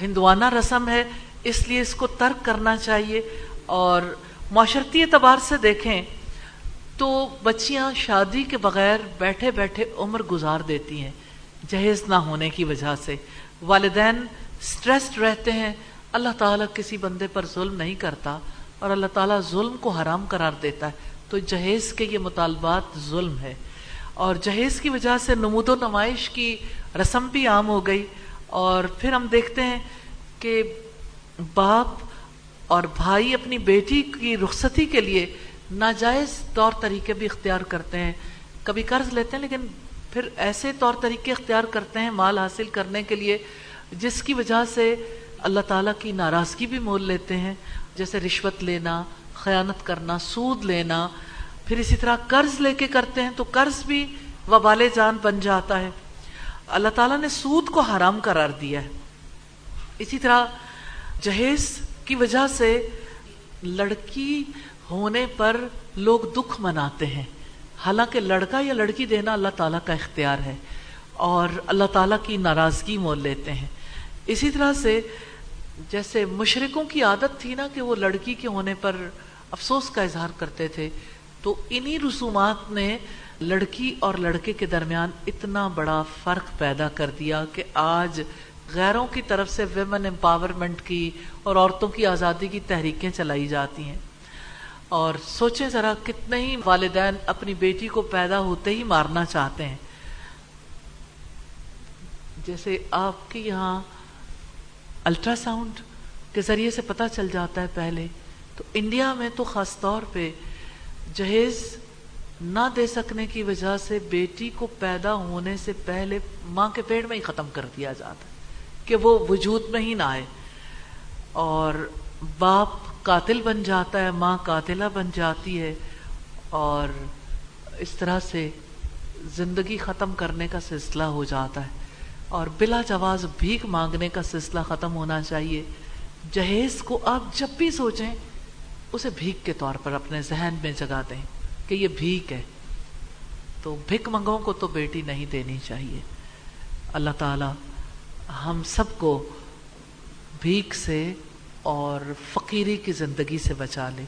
ہندوانہ رسم ہے، اس لیے اس کو ترک کرنا چاہیے۔ اور معاشرتی اعتبار سے دیکھیں تو بچیاں شادی کے بغیر بیٹھے بیٹھے عمر گزار دیتی ہیں، جہیز نہ ہونے کی وجہ سے۔ والدین سٹریسڈ رہتے ہیں، اللہ تعالیٰ کسی بندے پر ظلم نہیں کرتا۔ اور اللہ تعالیٰ ظلم کو حرام قرار دیتا ہے۔ تو جہیز کے یہ مطالبات ظلم ہے اور جہیز کی وجہ سے نمود و نمائش کی رسم بھی عام ہو گئی۔ اور پھر ہم دیکھتے ہیں کہ باپ اور بھائی اپنی بیٹی کی رخصتی کے لیے ناجائز طور طریقے بھی اختیار کرتے ہیں۔ کبھی قرض لیتے ہیں لیکن پھر ایسے طور طریقے اختیار کرتے ہیں مال حاصل کرنے کے لیے، جس کی وجہ سے اللہ تعالیٰ کی ناراضگی بھی مول لیتے ہیں۔ جیسے رشوت لینا، خیانت کرنا، سود لینا، پھر اسی طرح قرض لے کے کرتے ہیں تو قرض بھی وبال جان بن جاتا ہے۔ اللہ تعالیٰ نے سود کو حرام قرار دیا ہے۔ اسی طرح جہیز کی وجہ سے لڑکی ہونے پر لوگ دکھ مناتے ہیں۔ حالانکہ لڑکا یا لڑکی دینا اللہ تعالیٰ کا اختیار ہے اور اللہ تعالیٰ کی ناراضگی مول لیتے ہیں۔ اسی طرح سے جیسے مشرقوں کی عادت تھی نا کہ وہ لڑکی کے ہونے پر افسوس کا اظہار کرتے تھے، تو انہی رسومات نے لڑکی اور لڑکے کے درمیان اتنا بڑا فرق پیدا کر دیا کہ آج غیروں کی طرف سے ویمن امپاورمنٹ کی اور عورتوں کی آزادی کی تحریکیں چلائی جاتی ہیں۔ اور سوچیں ذرا کتنے ہی والدین اپنی بیٹی کو پیدا ہوتے ہی مارنا چاہتے ہیں۔ جیسے آپ کے یہاں الٹرا ساؤنڈ کے ذریعے سے پتہ چل جاتا ہے پہلے۔ تو انڈیا میں تو خاص طور پہ جہیز نہ دے سکنے کی وجہ سے بیٹی کو پیدا ہونے سے پہلے ماں کے پیڑ میں ہی ختم کر دیا جاتا ہے کہ وہ وجود میں ہی نہ آئے۔ اور باپ قاتل بن جاتا ہے، ماں قاتلہ بن جاتی ہے۔ اور اس طرح سے زندگی ختم کرنے کا سلسلہ ہو جاتا ہے۔ اور بلا جواز بھیک مانگنے کا سلسلہ ختم ہونا چاہیے۔ جہیز کو آپ جب بھی سوچیں، اسے بھیک کے طور پر اپنے ذہن میں جگا دیں کہ یہ بھیک ہے۔ تو بھک منگوں کو تو بیٹی نہیں دینی چاہیے۔ اللہ تعالی ہم سب کو بھیک سے اور فقیری کی زندگی سے بچا لے۔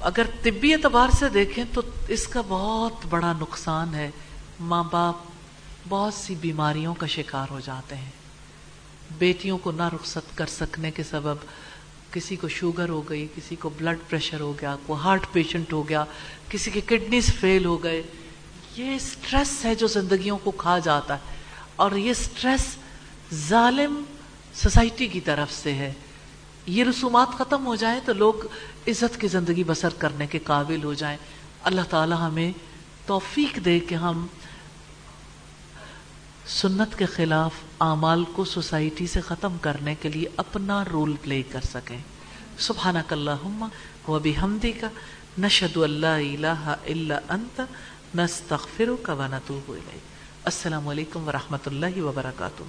اگر طبی اعتبار سے دیکھیں تو اس کا بہت بڑا نقصان ہے۔ ماں باپ بہت سی بیماریوں کا شکار ہو جاتے ہیں۔ بیٹیوں کو نہ رخصت کر سکنے کے سبب کسی کو شوگر ہو گئی، کسی کو بلڈ پریشر ہو گیا کوئی ہارٹ پیشنٹ ہو گیا، کسی کے کڈنیز فیل ہو گئے۔ یہ سٹریس ہے جو زندگیوں کو کھا جاتا ہے۔ اور یہ سٹریس ظالم سوسائٹی کی طرف سے ہے۔ یہ رسومات ختم ہو جائیں تو لوگ عزت کی زندگی بسر کرنے کے قابل ہو جائیں۔ اللہ تعالی ہمیں توفیق دے کہ ہم سنت کے خلاف اعمال کو سوسائٹی سے ختم کرنے کے لیے اپنا رول پلے کر سکیں۔ سبحانک اللہم و بحمدک، نشہد اللہ الہ الا انت، نستغفرک و نتوب الیک۔ السلام علیکم ورحمۃ اللہ وبرکاتہ۔